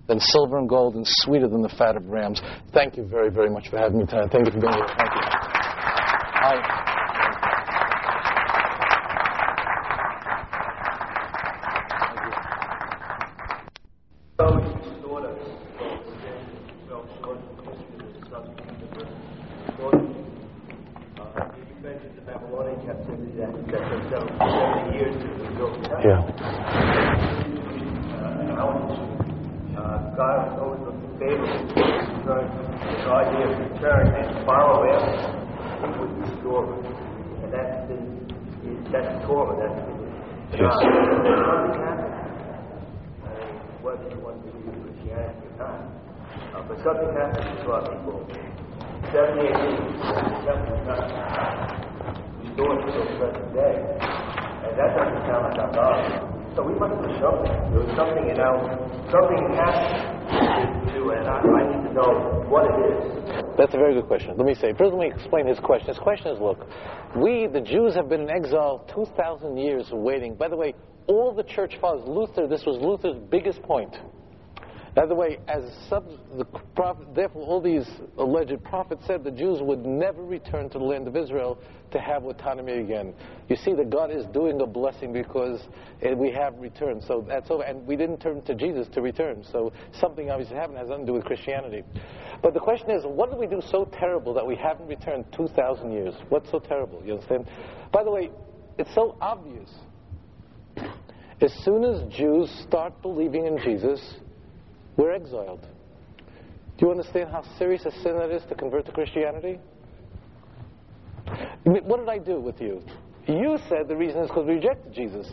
than silver and gold and sweeter than the fat of rams. Thank you very, very much for having me tonight. Thank you for being here. Thank you. I, Yeah. God always looks favorable idea of return and follow him, he would restore us. And that's the, that's Torah, that's the Yes. I mean, whether you want to believe Christianity or not. Uh, but something happened to our people. 70 AD, the temple was not restored until the present day. And that doesn't sound like our God. So we must do something. There was something, you know, something happened to and I, I need to know what it is. That's a very good question. Let me say, first let me explain his question. His question is, look, we, the Jews, have been in exile 2,000 years waiting. By the way, all the church fathers, Luther, this was Luther's biggest point. By the way, as sub, the prophet, therefore all these alleged prophets said the Jews would never return to the land of Israel to have autonomy again. You see that God is doing a blessing because eh, we have returned. So that's over. And we didn't turn to Jesus to return. So something obviously happened has nothing to do with Christianity. But the question is, what did we do so terrible that we haven't returned 2,000 years? What's so terrible? You understand? By the way, it's so obvious. As soon as Jews start believing in Jesus, we're exiled. Do you understand how serious a sin that is to convert to Christianity? What did I do with you? You said the reason is because we rejected Jesus.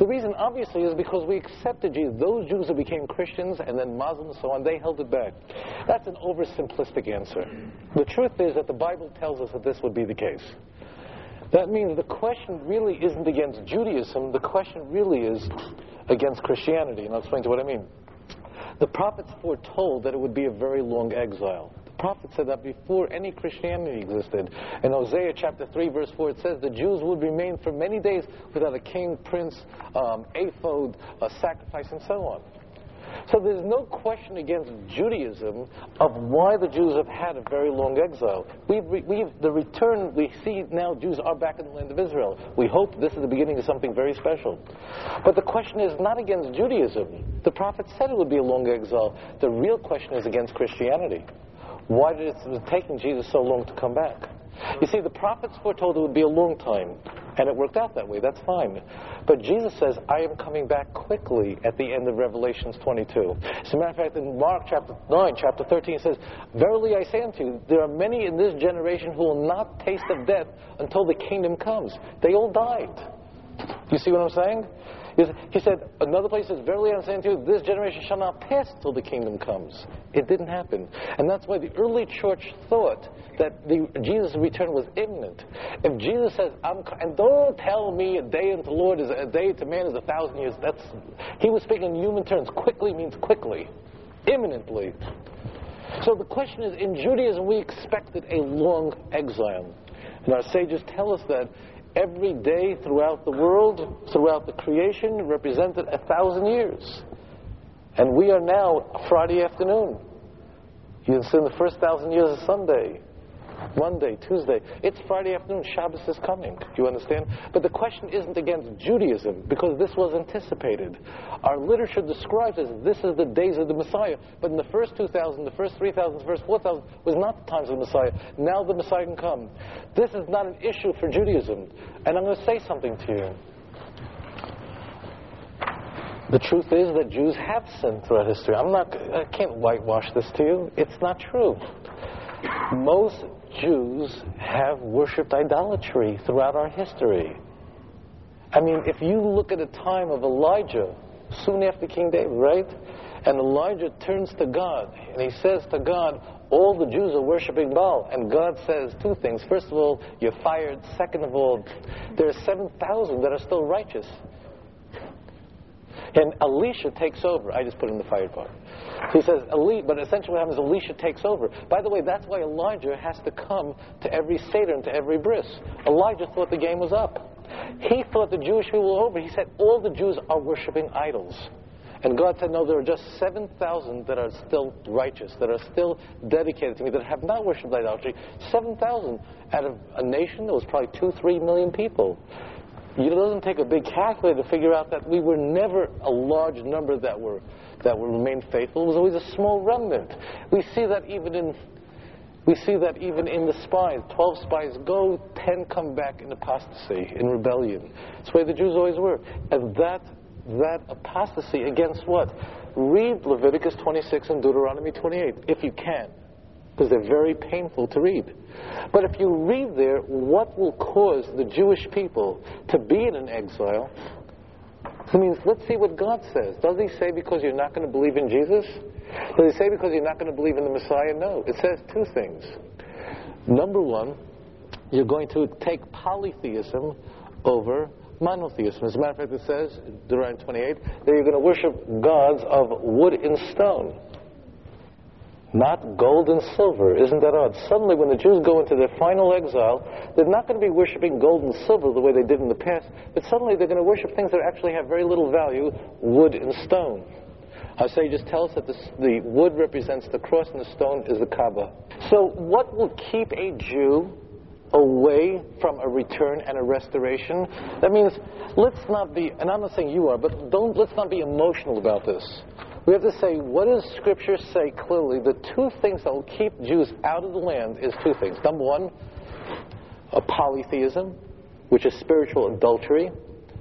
The reason, obviously, is because we accepted Jesus. Those Jews who became Christians and then Muslims so on, they held it back. That's an oversimplistic answer. The truth is that the Bible tells us that this would be the case. That means the question really isn't against Judaism, the question really is against Christianity. And I'll explain to you what I mean. The prophets foretold that it would be a very long exile. Prophet said that before any Christianity existed. In Hosea chapter 3, verse 4, it says the Jews would remain for many days without a king, prince, um, ephod, a sacrifice, and so on. So there's no question against Judaism of why the Jews have had a very long exile. We've, we've, the return, we see now Jews are back in the land of Israel. We hope this is the beginning of something very special. But the question is not against Judaism. The prophet said it would be a long exile. The real question is against Christianity. Why did it was taking Jesus so long to come back? You see, the prophets foretold it would be a long time, and it worked out that way. That's fine. But Jesus says, I am coming back quickly at the end of Revelations 22. As a matter of fact, in Mark chapter 9, chapter 13, it says, Verily I say unto you, there are many in this generation who will not taste of death until the kingdom comes. They all died. You see what I'm saying? He said- another place says, Verily I say unto you, this generation shall not pass till the kingdom comes. It didn't happen. And that's why the early church thought that the, Jesus' return was imminent. If Jesus says, I'm, and don't tell me a day unto the Lord is a day to man is a thousand years, that's, he was speaking in human terms. Quickly means quickly, imminently. So the question is, in Judaism, we expected a long exile. And our sages tell us that every day throughout the world, throughout the creation, represented a thousand years. And we are now Friday afternoon. You can see the first thousand years of Sunday, Monday, Tuesday. It's Friday afternoon. Shabbos is coming. You understand? But the question isn't against Judaism because this was anticipated. Our literature describes as this is the days of the Messiah. But in the first 2,000, the first 3,000, the first 4,000 was not the times of the Messiah. Now the Messiah can come. This is not an issue for Judaism. And I'm going to say something to you. The truth is that Jews have sinned throughout history. I'm not, I can't whitewash this to you. It's not true. Most Jews have worshipped idolatry throughout our history. I mean, if you look at the time of Elijah, soon after King David, right? And Elijah turns to God and he says to God, All the Jews are worshiping Baal. And God says two things. First of all, you're fired. Second of all, there are 7,000 that are still righteous. And Elisha takes over. I just put in the fire part. He says, Eli, but essentially what happens is Elisha takes over. By the way, that's why Elijah has to come to every Seder and to every bris. Elijah thought the game was up. He thought the Jewish people were over. He said, all the Jews are worshiping idols. And God said, no, there are just 7,000 that are still righteous, that are still dedicated to me, that have not worshipped idolatry. 7,000 out of a nation that was probably 2, 3 million people. It doesn't take a big calculator to figure out that we were never a large number that were that would remain faithful. It was always a small remnant. We see that even in we see that even in the spies. Twelve spies go, ten come back in apostasy, in rebellion. It's the way the Jews always were. And that that apostasy against what? Read Leviticus 26 and Deuteronomy 28, if you can. Because they're very painful to read. But if you read there what will cause the Jewish people to be in an exile, it means let's see what God says. Does he say because you're not going to believe in Jesus? Does he say because you're not going to believe in the Messiah? No. It says two things. Number one, you're going to take polytheism over monotheism. As a matter of fact, it says, Deuteronomy 28, that you're going to worship gods of wood and stone, not gold and silver. Isn't that odd? Suddenly, when the Jews go into their final exile, they're not going to be worshiping gold and silver the way they did in the past, but suddenly they're going to worship things that actually have very little value wood and stone. I say, just tell us that the, the wood represents the cross and the stone is the Kaaba. So, what will keep a Jew away from a return and a restoration. That means let's not be, and I'm not saying you are, but don't let's not be emotional about this. We have to say, what does Scripture say clearly? The two things that will keep Jews out of the land is two things. Number one, a polytheism, which is spiritual adultery,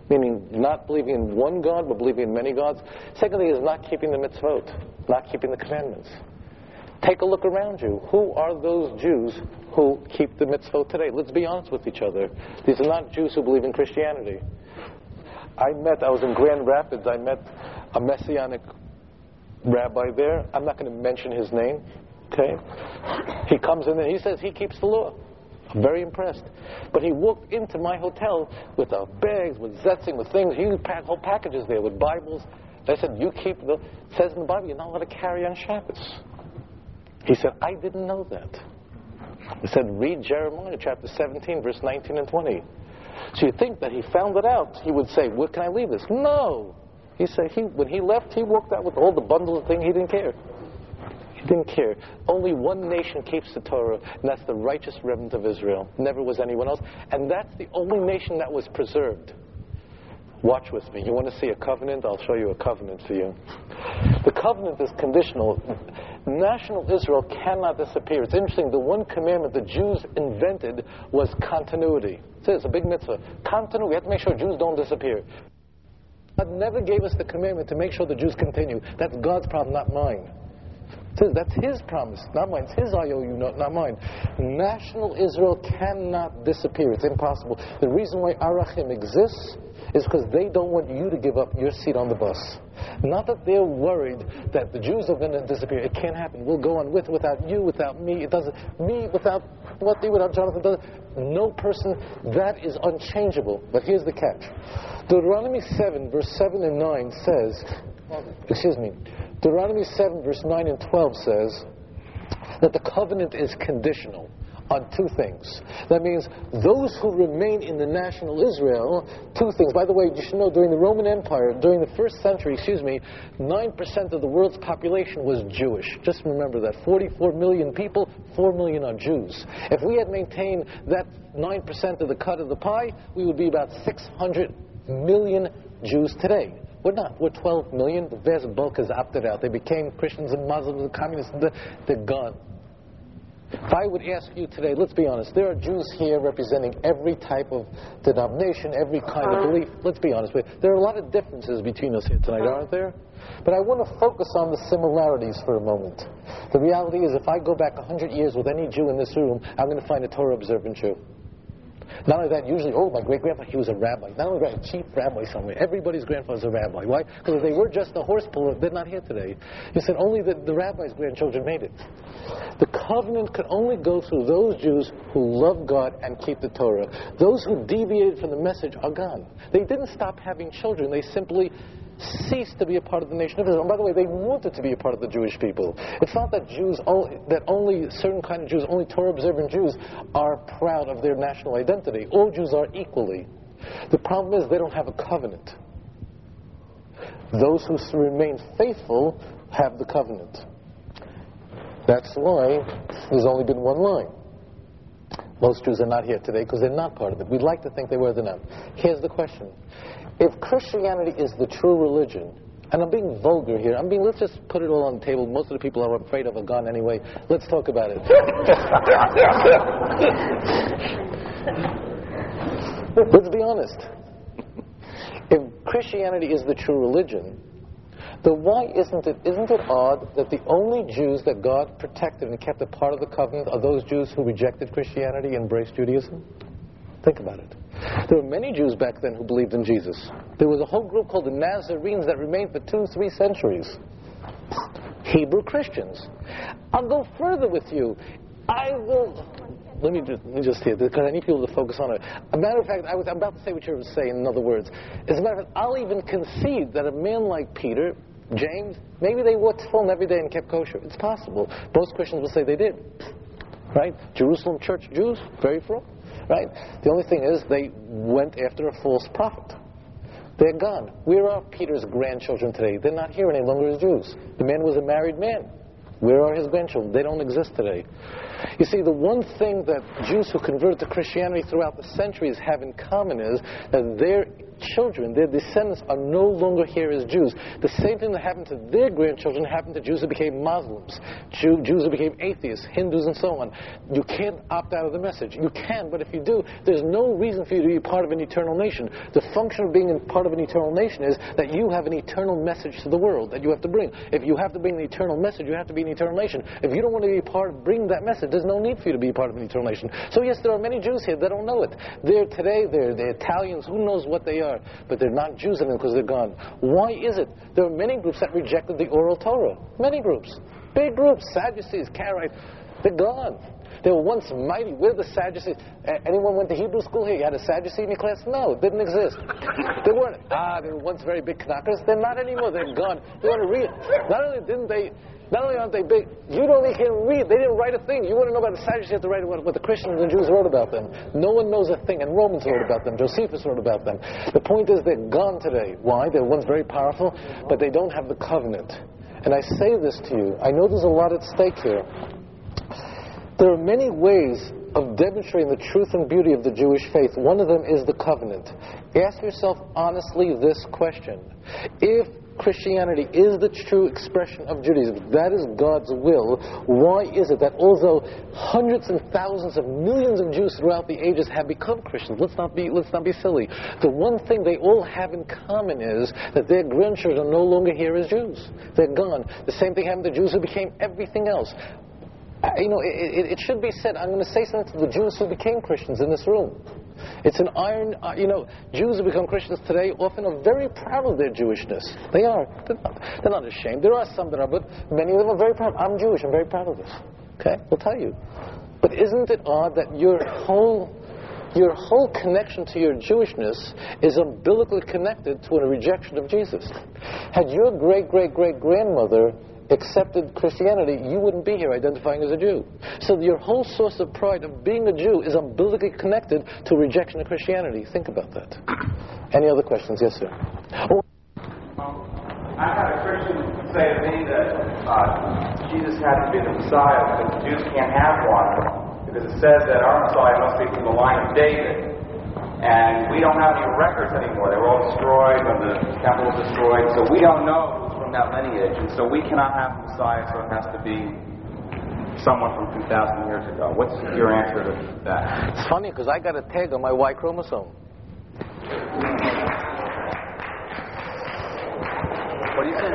meaning not believing in one God, but believing in many gods. Secondly, is not keeping the mitzvot, not keeping the commandments. Take a look around you. Who are those Jews who keep the mitzvot today? Let's be honest with each other. These are not Jews who believe in Christianity. I met, I was in Grand Rapids, I met a messianic rabbi there. I'm not going to mention his name. Okay? He comes in and he says he keeps the law. I'm very impressed. But he walked into my hotel with uh, bags, with zetzing, with things, He pack, whole packages there with Bibles. I said, you keep the, says in the Bible, you're not allowed to carry on Shabbos. He said, I didn't know that. He said, read Jeremiah chapter 17, verse 19 and 20. So you think that he found it out, he would say, Where can I leave this? No. He said, he, when he left, he walked out with all the bundles of things. He didn't care. He didn't care. Only one nation keeps the Torah, and that's the righteous remnant of Israel. Never was anyone else. And that's the only nation that was preserved. Watch with me. You want to see a covenant? I'll show you a covenant for you. The covenant is conditional. National Israel cannot disappear. It's interesting. The one commandment the Jews invented was continuity. See, it's a big mitzvah. Continuity. We have to make sure Jews don't disappear. God never gave us the commandment to make sure the Jews continue. That's God's problem, not mine. That's His promise, not mine. It's His IOU, not, not mine. National Israel cannot disappear. It's impossible. The reason why Arachim exists is because they don't want you to give up your seat on the bus. Not that they're worried that the Jews are going to disappear. It can't happen. We'll go on with without you, without me. It doesn't. Me without what me without Jonathan doesn't. No person that is unchangeable. But here's the catch. Deuteronomy 7, verse 7 and 9 says, excuse me, Deuteronomy 7, verse 9 and 12 says that the covenant is conditional on two things. That means those who remain in the national Israel, two things. By the way, you should know during the Roman Empire, during the first century, excuse me, 9% of the world's population was Jewish. Just remember that. 44 million people, 4 million are Jews. If we had maintained that 9% of the cut of the pie, we would be about 600 million Jews today. We're not. We're 12 million. The vast bulk has opted out. They became Christians and Muslims and communists. They're gone. If I would ask you today, let's be honest, there are Jews here representing every type of denomination, every kind of uh-huh. belief. Let's be honest with you. There are a lot of differences between us here tonight, aren't there? But I want to focus on the similarities for a moment. The reality is, if I go back 100 years with any Jew in this room, I'm going to find a Torah observant Jew. Not only that, usually, oh, my great grandfather, he was a rabbi. Not only that, a chief rabbi somewhere. Everybody's grandfather's a rabbi. Why? Because if they were just a horse puller, they're not here today. He said only the, the rabbi's grandchildren made it. The covenant could only go through those Jews who love God and keep the Torah. Those who deviated from the message are gone. They didn't stop having children, they simply ceased to be a part of the nation of Israel. And by the way, they wanted to be a part of the Jewish people. It's not that Jews only, that only certain kind of Jews, only Torah observant Jews, are proud of their national identity. All Jews are equally. The problem is they don't have a covenant. Those who remain faithful have the covenant. That's why there's only been one line. Most Jews are not here today because they're not part of it. We'd like to think they were, they're not. Here's the question if Christianity is the true religion, and I'm being vulgar here. I'm being. Let's just put it all on the table. Most of the people I'm afraid of are gone anyway. Let's talk about it. let's be honest. If Christianity is the true religion, Then why isn't it, isn't it odd that the only Jews that God protected and kept a part of the covenant are those Jews who rejected Christianity and embraced Judaism? Think about it. There were many Jews back then who believed in Jesus. There was a whole group called the Nazarenes that remained for two, three centuries. Hebrew Christians. I'll go further with you. I will. Let me just, let me just hear because I need people to focus on it. A matter of fact, I was about to say what you were saying. In other words, as a matter of fact, I'll even concede that a man like Peter, James, maybe they wore tefillin every day and kept kosher. It's possible. Most Christians will say they did. Right? Jerusalem church Jews, very full. Right? The only thing is they went after a false prophet. They're gone. Where are Peter's grandchildren today? They're not here any longer as Jews. The man was a married man. Where are his grandchildren? They don't exist today. You see, the one thing that Jews who converted to Christianity throughout the centuries have in common is that their children, their descendants, are no longer here as Jews. The same thing that happened to their grandchildren happened to Jews who became Muslims, Jew, Jews who became atheists, Hindus, and so on. You can't opt out of the message. You can, but if you do, there's no reason for you to be part of an eternal nation. The function of being part of an eternal nation is that you have an eternal message to the world that you have to bring. If you have to bring an eternal message, you have to be an eternal nation. If you don't want to be part of bringing that message, there's no need for you to be part of an eternal nation. So yes, there are many Jews here that don't know it. They're today, they're, they're Italians, who knows what they are, but they're not Jews anymore because they're gone. Why is it? There are many groups that rejected the oral Torah. Many groups. Big groups, Sadducees, Karaites, they're gone. They were once mighty. Where the Sadducees? Anyone went to Hebrew school here? You had a Sadducee in your class? No, it didn't exist. They weren't. Ah, they were once very big knockers. They're not anymore. They're gone. They want to read. Not only didn't they not only aren't they big, you don't even read. They didn't write a thing. You want to know about the Sadducees, you have to write what, what the Christians and Jews wrote about them. No one knows a thing. And Romans wrote about them. Josephus wrote about them. The point is they're gone today. Why? They were once very powerful, but they don't have the covenant. And I say this to you. I know there's a lot at stake here. There are many ways of demonstrating the truth and beauty of the Jewish faith. One of them is the covenant. Ask yourself honestly this question. If Christianity is the true expression of Judaism, that is God's will, why is it that although hundreds and thousands of millions of Jews throughout the ages have become Christians, let's not be, let's not be silly, the one thing they all have in common is that their grandchildren are no longer here as Jews. They're gone. The same thing happened to Jews who became everything else. Uh, you know, it, it, it, should be said, I'm going to say something to the Jews who became Christians in this room. It's an iron, uh, you know, Jews who become Christians today often are very proud of their Jewishness. They are. They're not, they're not ashamed. There are some that are, but many of them are very proud. I'm Jewish. I'm very proud of this. Okay? We'll tell you. But isn't it odd that your whole your whole connection to your Jewishness is umbilically connected to a rejection of Jesus. Had your great great great grandmother accepted Christianity, you wouldn't be here identifying as a Jew. So your whole source of pride of being a Jew is umbilically connected to rejection of Christianity. Think about that. Any other questions? Yes, sir. Oh. I had a Christian say to me that uh, Jesus had to be the Messiah because the Jews can't have one because it says that our Messiah must be from the line of David. And we don't have any records anymore. They were all destroyed when the temple was destroyed. So we don't know from that lineage, and so we cannot have the Messiah, so it has to be someone from 2,000 years ago. What's your answer to that? It's funny because I got a tag on my Y chromosome. What do you say?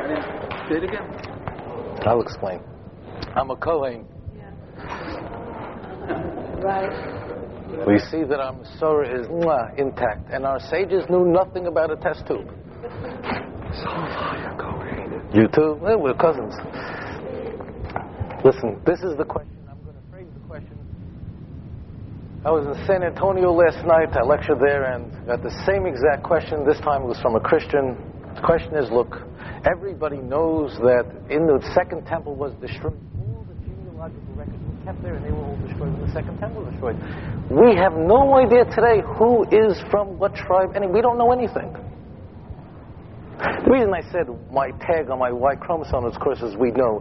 Say it again. I'll explain. I'm a Kohen. Yeah. right. We see that our Masorah is mwah, intact, and our sages knew nothing about a test tube. You too? Well, we're cousins. Listen, this is the question. I'm going to phrase the question. I was in San Antonio last night. I lectured there and got the same exact question. This time it was from a Christian. The question is look, everybody knows that in the second temple was destroyed. All the genealogical records were kept there and they were all destroyed when the second temple was destroyed. We have no idea today who is from what tribe. Any, we don't know anything. The reason I said my tag on my Y chromosome, of course, as we know,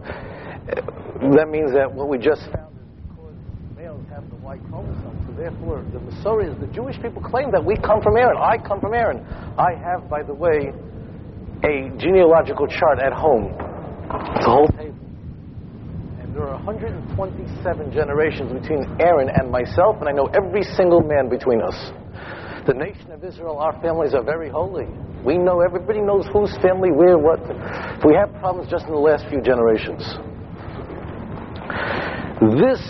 that means that what we just found is because males have the Y chromosome, so therefore the Masoreans, the Jewish people claim that we come from Aaron. I come from Aaron. I have, by the way, a genealogical chart at home. It's a whole table. And there are 127 generations between Aaron and myself, and I know every single man between us. The nation of Israel, our families are very holy. We know, everybody knows whose family, where, what. We have problems just in the last few generations. This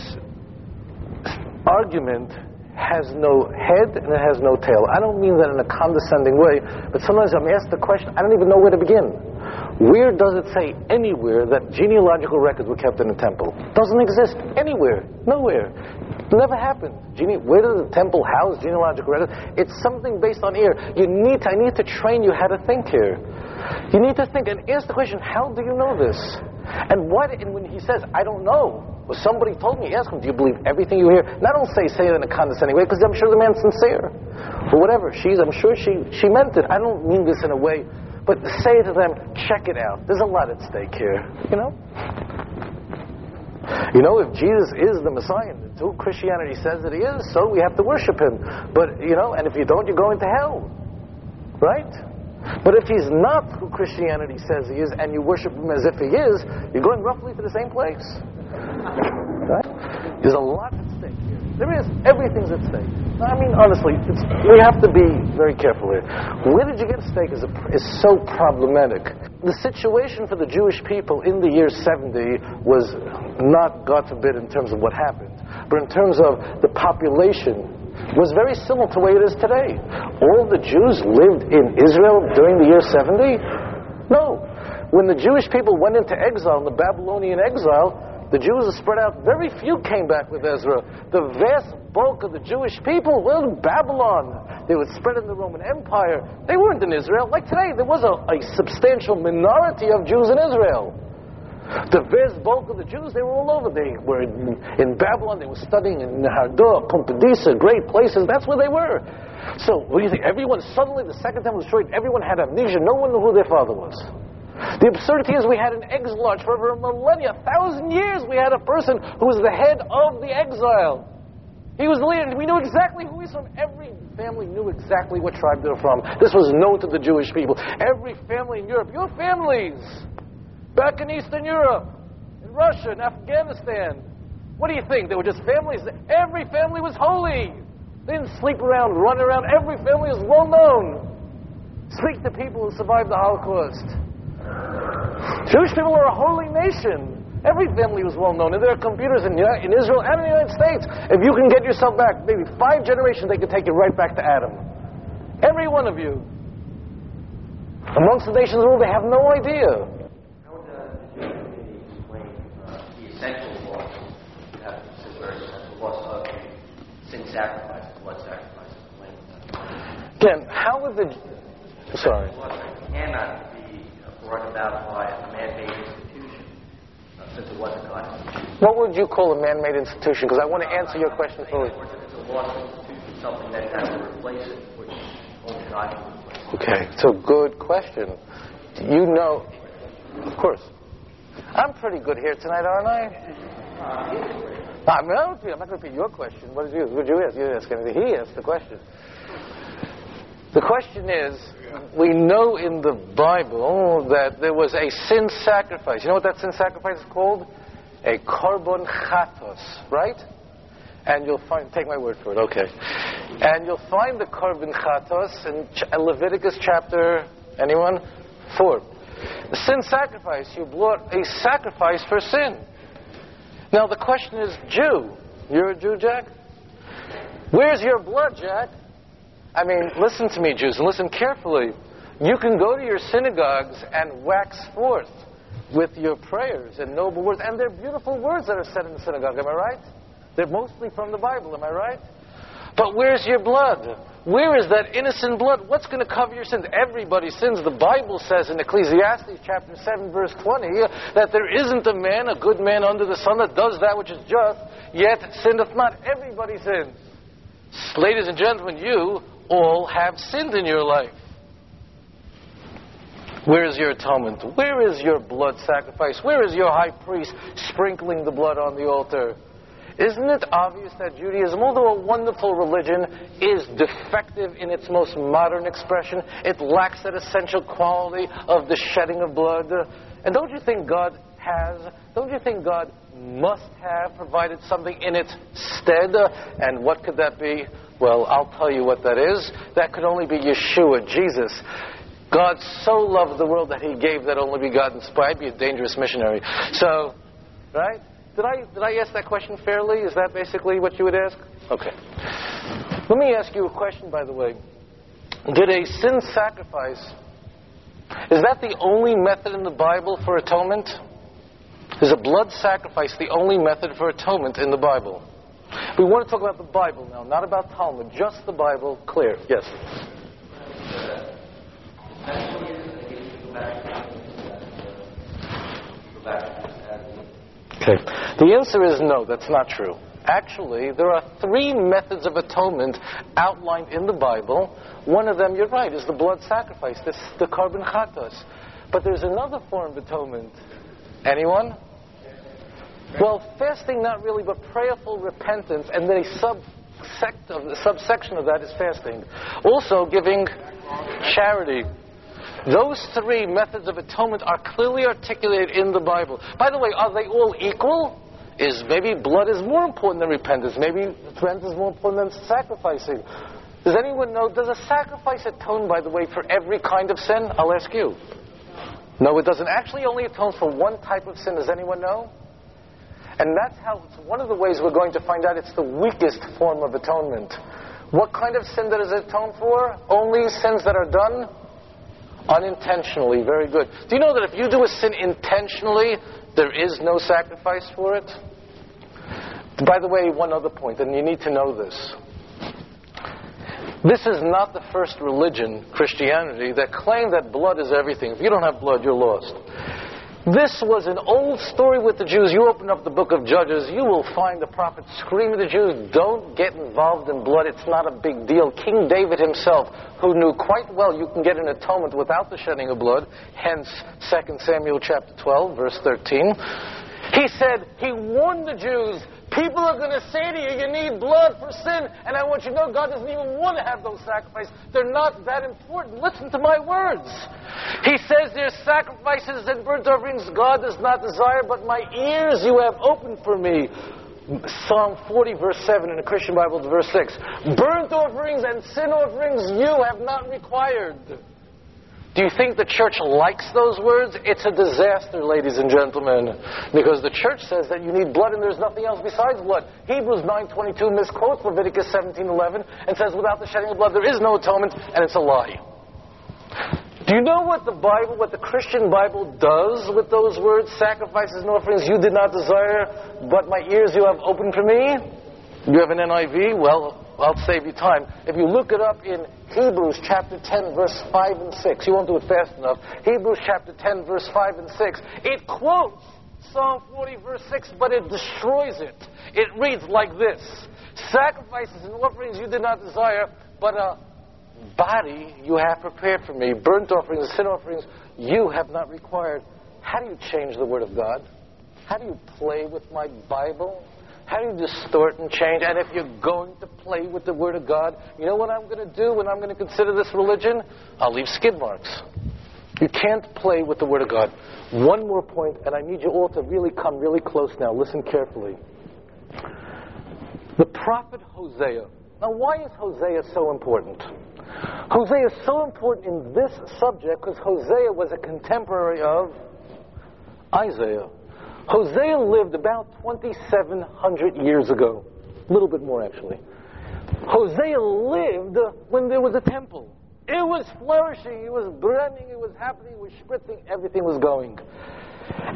argument has no head and it has no tail. I don't mean that in a condescending way, but sometimes I'm asked the question, I don't even know where to begin. Where does it say anywhere that genealogical records were kept in the temple? Doesn't exist anywhere, nowhere. Never happened. Gene- where does the temple house genealogical records? It's something based on ear. You need to, I need to train you how to think here. You need to think and ask the question, how do you know this? And what, and when he says, I don't know, well, somebody told me, ask him, do you believe everything you hear? Not don't say, say it in a condescending way, because I'm sure the man's sincere. Or whatever, she's, I'm sure she, she meant it. I don't mean this in a way, but say to them, check it out. There's a lot at stake here, you know? You know, if Jesus is the Messiah, who Christianity says that he is, so we have to worship him. But, you know, and if you don't, you're going to hell. Right? But if he's not who Christianity says he is, and you worship him as if he is, you're going roughly to the same place. Right? There's a lot. There is. Everything's at stake. I mean, honestly, we have to be very careful here. Where did you get at stake is, a, is so problematic. The situation for the Jewish people in the year 70 was not, God forbid, in terms of what happened, but in terms of the population was very similar to the way it is today. All the Jews lived in Israel during the year 70? No. When the Jewish people went into exile, in the Babylonian exile, the Jews are spread out. Very few came back with Ezra. The vast bulk of the Jewish people were in Babylon. They were spread in the Roman Empire. They weren't in Israel. Like today, there was a, a substantial minority of Jews in Israel. The vast bulk of the Jews, they were all over. They were in, in Babylon. They were studying in Hardor, Pumbedisa, great places. That's where they were. So, what do you think? Everyone, suddenly, the second temple was destroyed. Everyone had amnesia. No one knew who their father was. The absurdity is we had an exile for over a millennia, a thousand years. We had a person who was the head of the exile. He was the leader. We knew exactly who he's from. Every family knew exactly what tribe they were from. This was known to the Jewish people. Every family in Europe, your families, back in Eastern Europe, in Russia, in Afghanistan. What do you think? They were just families. Every family was holy. They didn't sleep around, run around. Every family was well known. Speak to people who survived the Holocaust. Jewish people are a holy nation. Every family was well known, and there are computers in, in Israel and in the United States. If you can get yourself back, maybe five generations, they can take you right back to Adam. Every one of you. Amongst the nations of the world, they have no idea. How would uh, the Jewish community explain uh, the essential loss that the loss of sin sacrifice, blood sacrifice, Again, how would the. Sorry. loss that cannot be brought about by a man-made institution, uh, since it wasn't God. What would you call a man made institution? Because I want to answer your question fully. It's a lost institution, something that has to replace it, which only God can replace. Okay, so good question. You know, of course. I'm pretty good here tonight, aren't I? I'm not, I'm not going to repeat your question. What did you, what did you ask? You ask anything. He asked the question. The question is, we know in the Bible that there was a sin sacrifice. You know what that sin sacrifice is called? A korban chatos, right? And you'll find, take my word for it, okay. And you'll find the korban chatos in uh, Leviticus chapter, anyone? Four. The sin sacrifice, you brought a sacrifice for sin. Now the question is, Jew. You're a Jew, Jack? Where's your blood, Jack? I mean, listen to me, Jews, and listen carefully. You can go to your synagogues and wax forth with your prayers and noble words, and they're beautiful words that are said in the synagogue, am I right? They're mostly from the Bible, am I right? But where's your blood? Where is that innocent blood? What's going to cover your sins? Everybody sins. The Bible says in Ecclesiastes chapter 7 verse 20 that there isn't a man, a good man under the sun that does that which is just, yet sinneth not. Everybody sins. Ladies and gentlemen, you all have sinned in your life. Where is your atonement? Where is your blood sacrifice? Where is your high priest sprinkling the blood on the altar? Isn't it obvious that Judaism, although a wonderful religion, is defective in its most modern expression? It lacks that essential quality of the shedding of blood. And don't you think God has, don't you think God must have provided something in its stead? And what could that be? Well, I'll tell you what that is. That could only be Yeshua, Jesus. God so loved the world that he gave that only begotten Son. I'd be a dangerous missionary. So, right? Did I, did I ask that question fairly? Is that basically what you would ask? Okay. Let me ask you a question, by the way. Did a sin sacrifice, is that the only method in the Bible for atonement? Is a blood sacrifice the only method for atonement in the Bible? We want to talk about the Bible now, not about Talmud, just the Bible. Clear? Yes. Okay. The answer is no, that's not true. Actually, there are three methods of atonement outlined in the Bible. One of them, you're right, is the blood sacrifice, this, the korban chatos. But there's another form of atonement. Anyone? Well, fasting, not really, but prayerful repentance, and then a subsect of, subsection of that is fasting. Also, giving charity. Those three methods of atonement are clearly articulated in the Bible. By the way, are they all equal? Is maybe blood is more important than repentance? Maybe repentance is more important than sacrificing. Does anyone know? Does a sacrifice atone, by the way, for every kind of sin? I'll ask you. No, it doesn't. Actually, only atone for one type of sin. Does anyone know? And that's how one of the ways we're going to find out it's the weakest form of atonement. What kind of sin does it atone for? Only sins that are done Unintentionally, very good. Do you know that if you do a sin intentionally, there is no sacrifice for it? By the way, one other point, and you need to know this. This is not the first religion, Christianity, that claimed that blood is everything. If you don't have blood, you're lost. This was an old story with the Jews. You open up the book of Judges, you will find the prophet screaming to the Jews, don't get involved in blood. It's not a big deal. King David himself, who knew quite well you can get an atonement without the shedding of blood, hence 2 Samuel chapter 12, verse 13. He said, he warned the Jews, People are going to say to you, you need blood for sin. And I want you to know God doesn't even want to have those sacrifices. They're not that important. Listen to my words. He says there's sacrifices and burnt offerings God does not desire, but my ears you have opened for me. Psalm 40, verse 7 in the Christian Bible, verse 6. Burnt offerings and sin offerings you have not required. Do you think the church likes those words? It's a disaster, ladies and gentlemen, because the church says that you need blood and there's nothing else besides blood. Hebrews 9:22 misquotes Leviticus 17:11 and says without the shedding of blood there is no atonement, and it's a lie. Do you know what the Bible, what the Christian Bible does with those words, sacrifices and offerings you did not desire, but my ears you have opened for me? You have an NIV? Well, I'll save you time. If you look it up in Hebrews chapter 10, verse 5 and 6, you won't do it fast enough. Hebrews chapter 10, verse 5 and 6, it quotes Psalm 40, verse 6, but it destroys it. It reads like this Sacrifices and offerings you did not desire, but a body you have prepared for me. Burnt offerings and sin offerings you have not required. How do you change the Word of God? How do you play with my Bible? How do you distort and change? And if you're going to play with the Word of God, you know what I'm going to do when I'm going to consider this religion? I'll leave skid marks. You can't play with the Word of God. One more point, and I need you all to really come really close now. Listen carefully. The prophet Hosea. Now, why is Hosea so important? Hosea is so important in this subject because Hosea was a contemporary of Isaiah. Hosea lived about 2,700 years ago, a little bit more actually. Hosea lived when there was a temple. It was flourishing, it was burning, it was happening, it was spritzing, everything was going.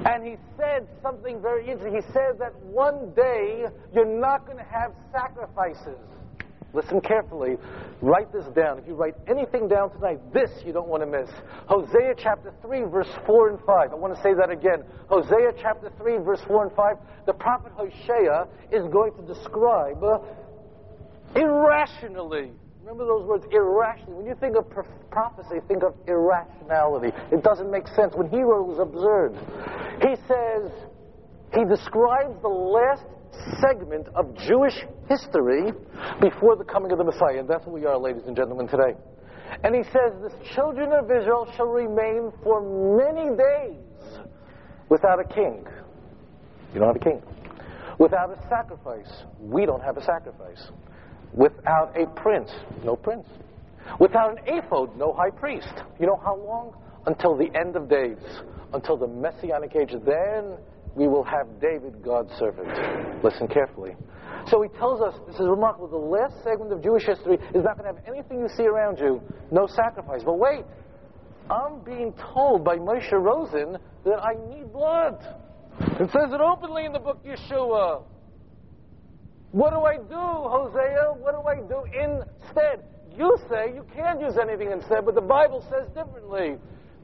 And he said something very interesting. He said that one day you're not going to have sacrifices. Listen carefully. Write this down. If you write anything down tonight, this you don't want to miss. Hosea chapter 3, verse 4 and 5. I want to say that again. Hosea chapter 3, verse 4 and 5. The prophet Hosea is going to describe irrationally. Remember those words, irrationally. When you think of prophecy, think of irrationality. It doesn't make sense. When he wrote, it was absurd. He says, he describes the last segment of Jewish history before the coming of the Messiah. And that's what we are, ladies and gentlemen, today. And he says, The children of Israel shall remain for many days without a king. You don't have a king. Without a sacrifice. We don't have a sacrifice. Without a prince, no prince. Without an ephod, no high priest. You know how long? Until the end of days, until the messianic age. Then we will have David, God's servant. Listen carefully. So he tells us, this is remarkable, the last segment of Jewish history is not going to have anything you see around you, no sacrifice. But wait, I'm being told by Moshe Rosen that I need blood. It says it openly in the book Yeshua. What do I do, Hosea? What do I do instead? You say you can't use anything instead, but the Bible says differently.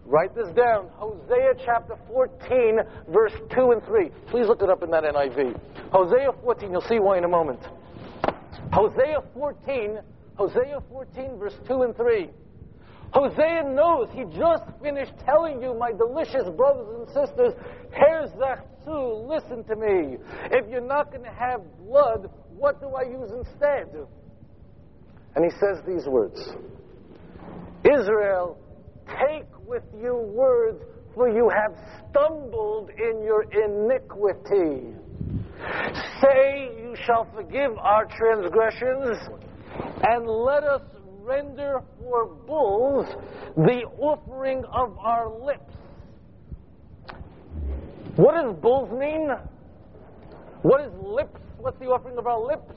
Write this down. Hosea chapter 14, verse 2 and 3. Please look it up in that NIV. Hosea 14, you'll see why in a moment. Hosea 14, Hosea 14, verse 2 and 3. Hosea knows, he just finished telling you, my delicious brothers and sisters, Herzachzu, listen to me. If you're not going to have blood, what do I use instead? And he says these words Israel, take with you words, for you have stumbled in your iniquity. Say, you shall forgive our transgressions, and let us render for bulls the offering of our lips. What does bulls mean? What is lips? What's the offering of our lips?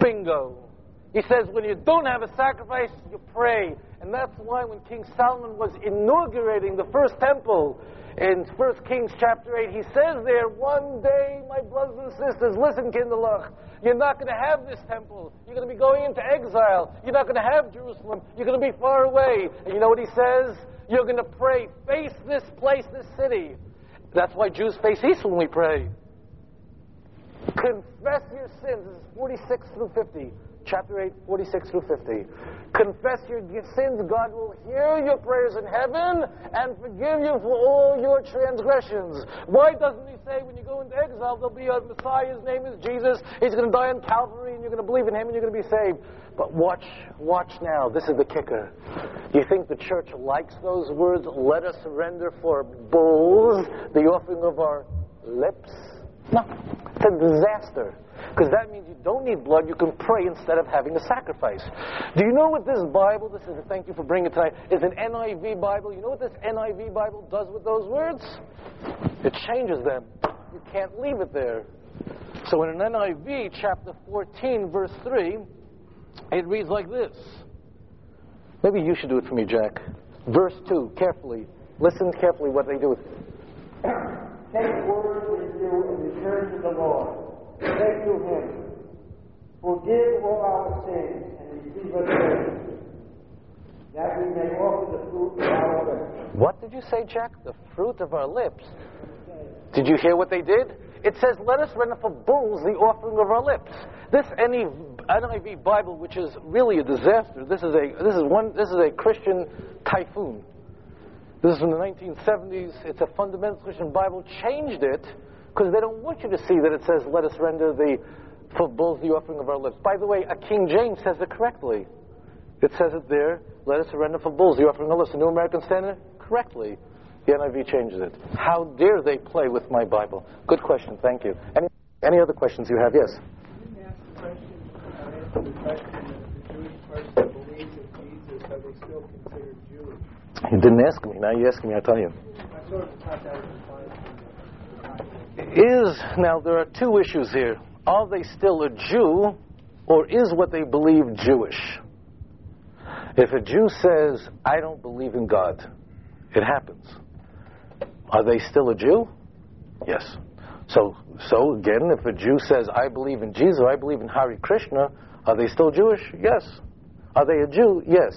Bingo. He says, when you don't have a sacrifice, you pray. And that's why when King Solomon was inaugurating the first temple, in 1 Kings chapter 8, he says there, one day, my brothers and sisters, listen, Kinderlach, you're not going to have this temple. You're going to be going into exile. You're not going to have Jerusalem. You're going to be far away. And you know what he says? You're going to pray, face this place, this city. That's why Jews face east when we pray. Confess your sins. This is 46 through 50 chapter 8, 46 through 50. Confess your sins, God will hear your prayers in heaven and forgive you for all your transgressions. Why doesn't He say when you go into exile, there'll be a Messiah, His name is Jesus, He's going to die on Calvary, and you're going to believe in Him and you're going to be saved? But watch, watch now. This is the kicker. Do you think the church likes those words? Let us surrender for bulls, the offering of our lips? No, it's a disaster. Because that means you don't need blood, you can pray instead of having a sacrifice. Do you know what this Bible, this is a thank you for bringing it tonight, is an NIV Bible? You know what this NIV Bible does with those words? It changes them. You can't leave it there. So in an NIV, chapter 14, verse 3, it reads like this. Maybe you should do it for me, Jack. Verse 2, carefully. Listen carefully what they do. Take word with you and return to the Lord. Say to him, Forgive all our sins and receive us grace, that we may offer the fruit of our lips. What did you say, Jack? The fruit of our lips. Did you hear what they did? It says, "Let us render for bulls the offering of our lips." This any NIV Bible, which is really a disaster. This is a this is one this is a Christian typhoon. This is from the 1970s. It's a fundamental Christian Bible. Changed it because they don't want you to see that it says, "Let us render the for bulls the offering of our lips." By the way, a King James says it correctly. It says it there. Let us surrender for bulls the offering of our lips. The New American Standard correctly. The NIV changes it. How dare they play with my Bible? Good question. Thank you. Any any other questions you have? Yes. Question, the question the Jewish person believes Jesus, are they still considered Jewish? You didn't ask me. Now you're asking me. I tell you. Is now there are two issues here. Are they still a Jew, or is what they believe Jewish? If a Jew says, "I don't believe in God," it happens. Are they still a Jew? Yes. So, so again, if a Jew says, "I believe in Jesus," "I believe in Hare Krishna," are they still Jewish? Yes. Are they a Jew? Yes.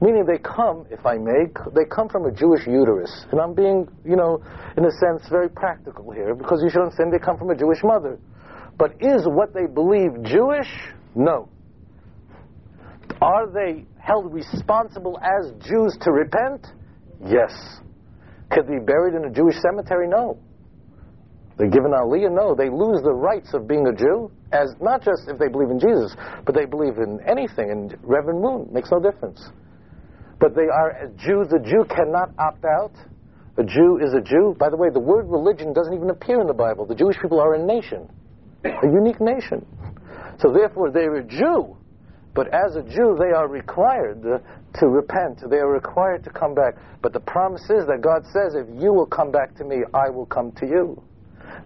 Meaning they come, if I may, they come from a Jewish uterus. And I'm being, you know, in a sense, very practical here, because you should understand they come from a Jewish mother. But is what they believe Jewish? No. Are they held responsible as Jews to repent? Yes. Could be buried in a Jewish cemetery? No. They're given aliyah? No. They lose the rights of being a Jew, as not just if they believe in Jesus, but they believe in anything. And Reverend Moon makes no difference. But they are Jews. A Jew cannot opt out. A Jew is a Jew. By the way, the word religion doesn't even appear in the Bible. The Jewish people are a nation, a unique nation. So therefore, they're a Jew. But as a Jew, they are required to repent. They are required to come back. But the promise is that God says, if you will come back to me, I will come to you.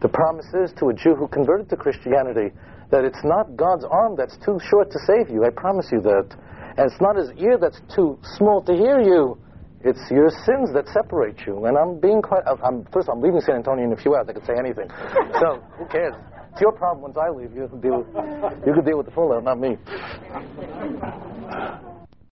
The promise is to a Jew who converted to Christianity that it's not God's arm that's too short to save you. I promise you that. And it's not his ear that's too small to hear you. It's your sins that separate you. And I'm being quite. I'm, first, I'm leaving San Antonio in a few hours. I could say anything. So who cares? It's your problem once I leave. You can deal. You can deal with the fallout, not me.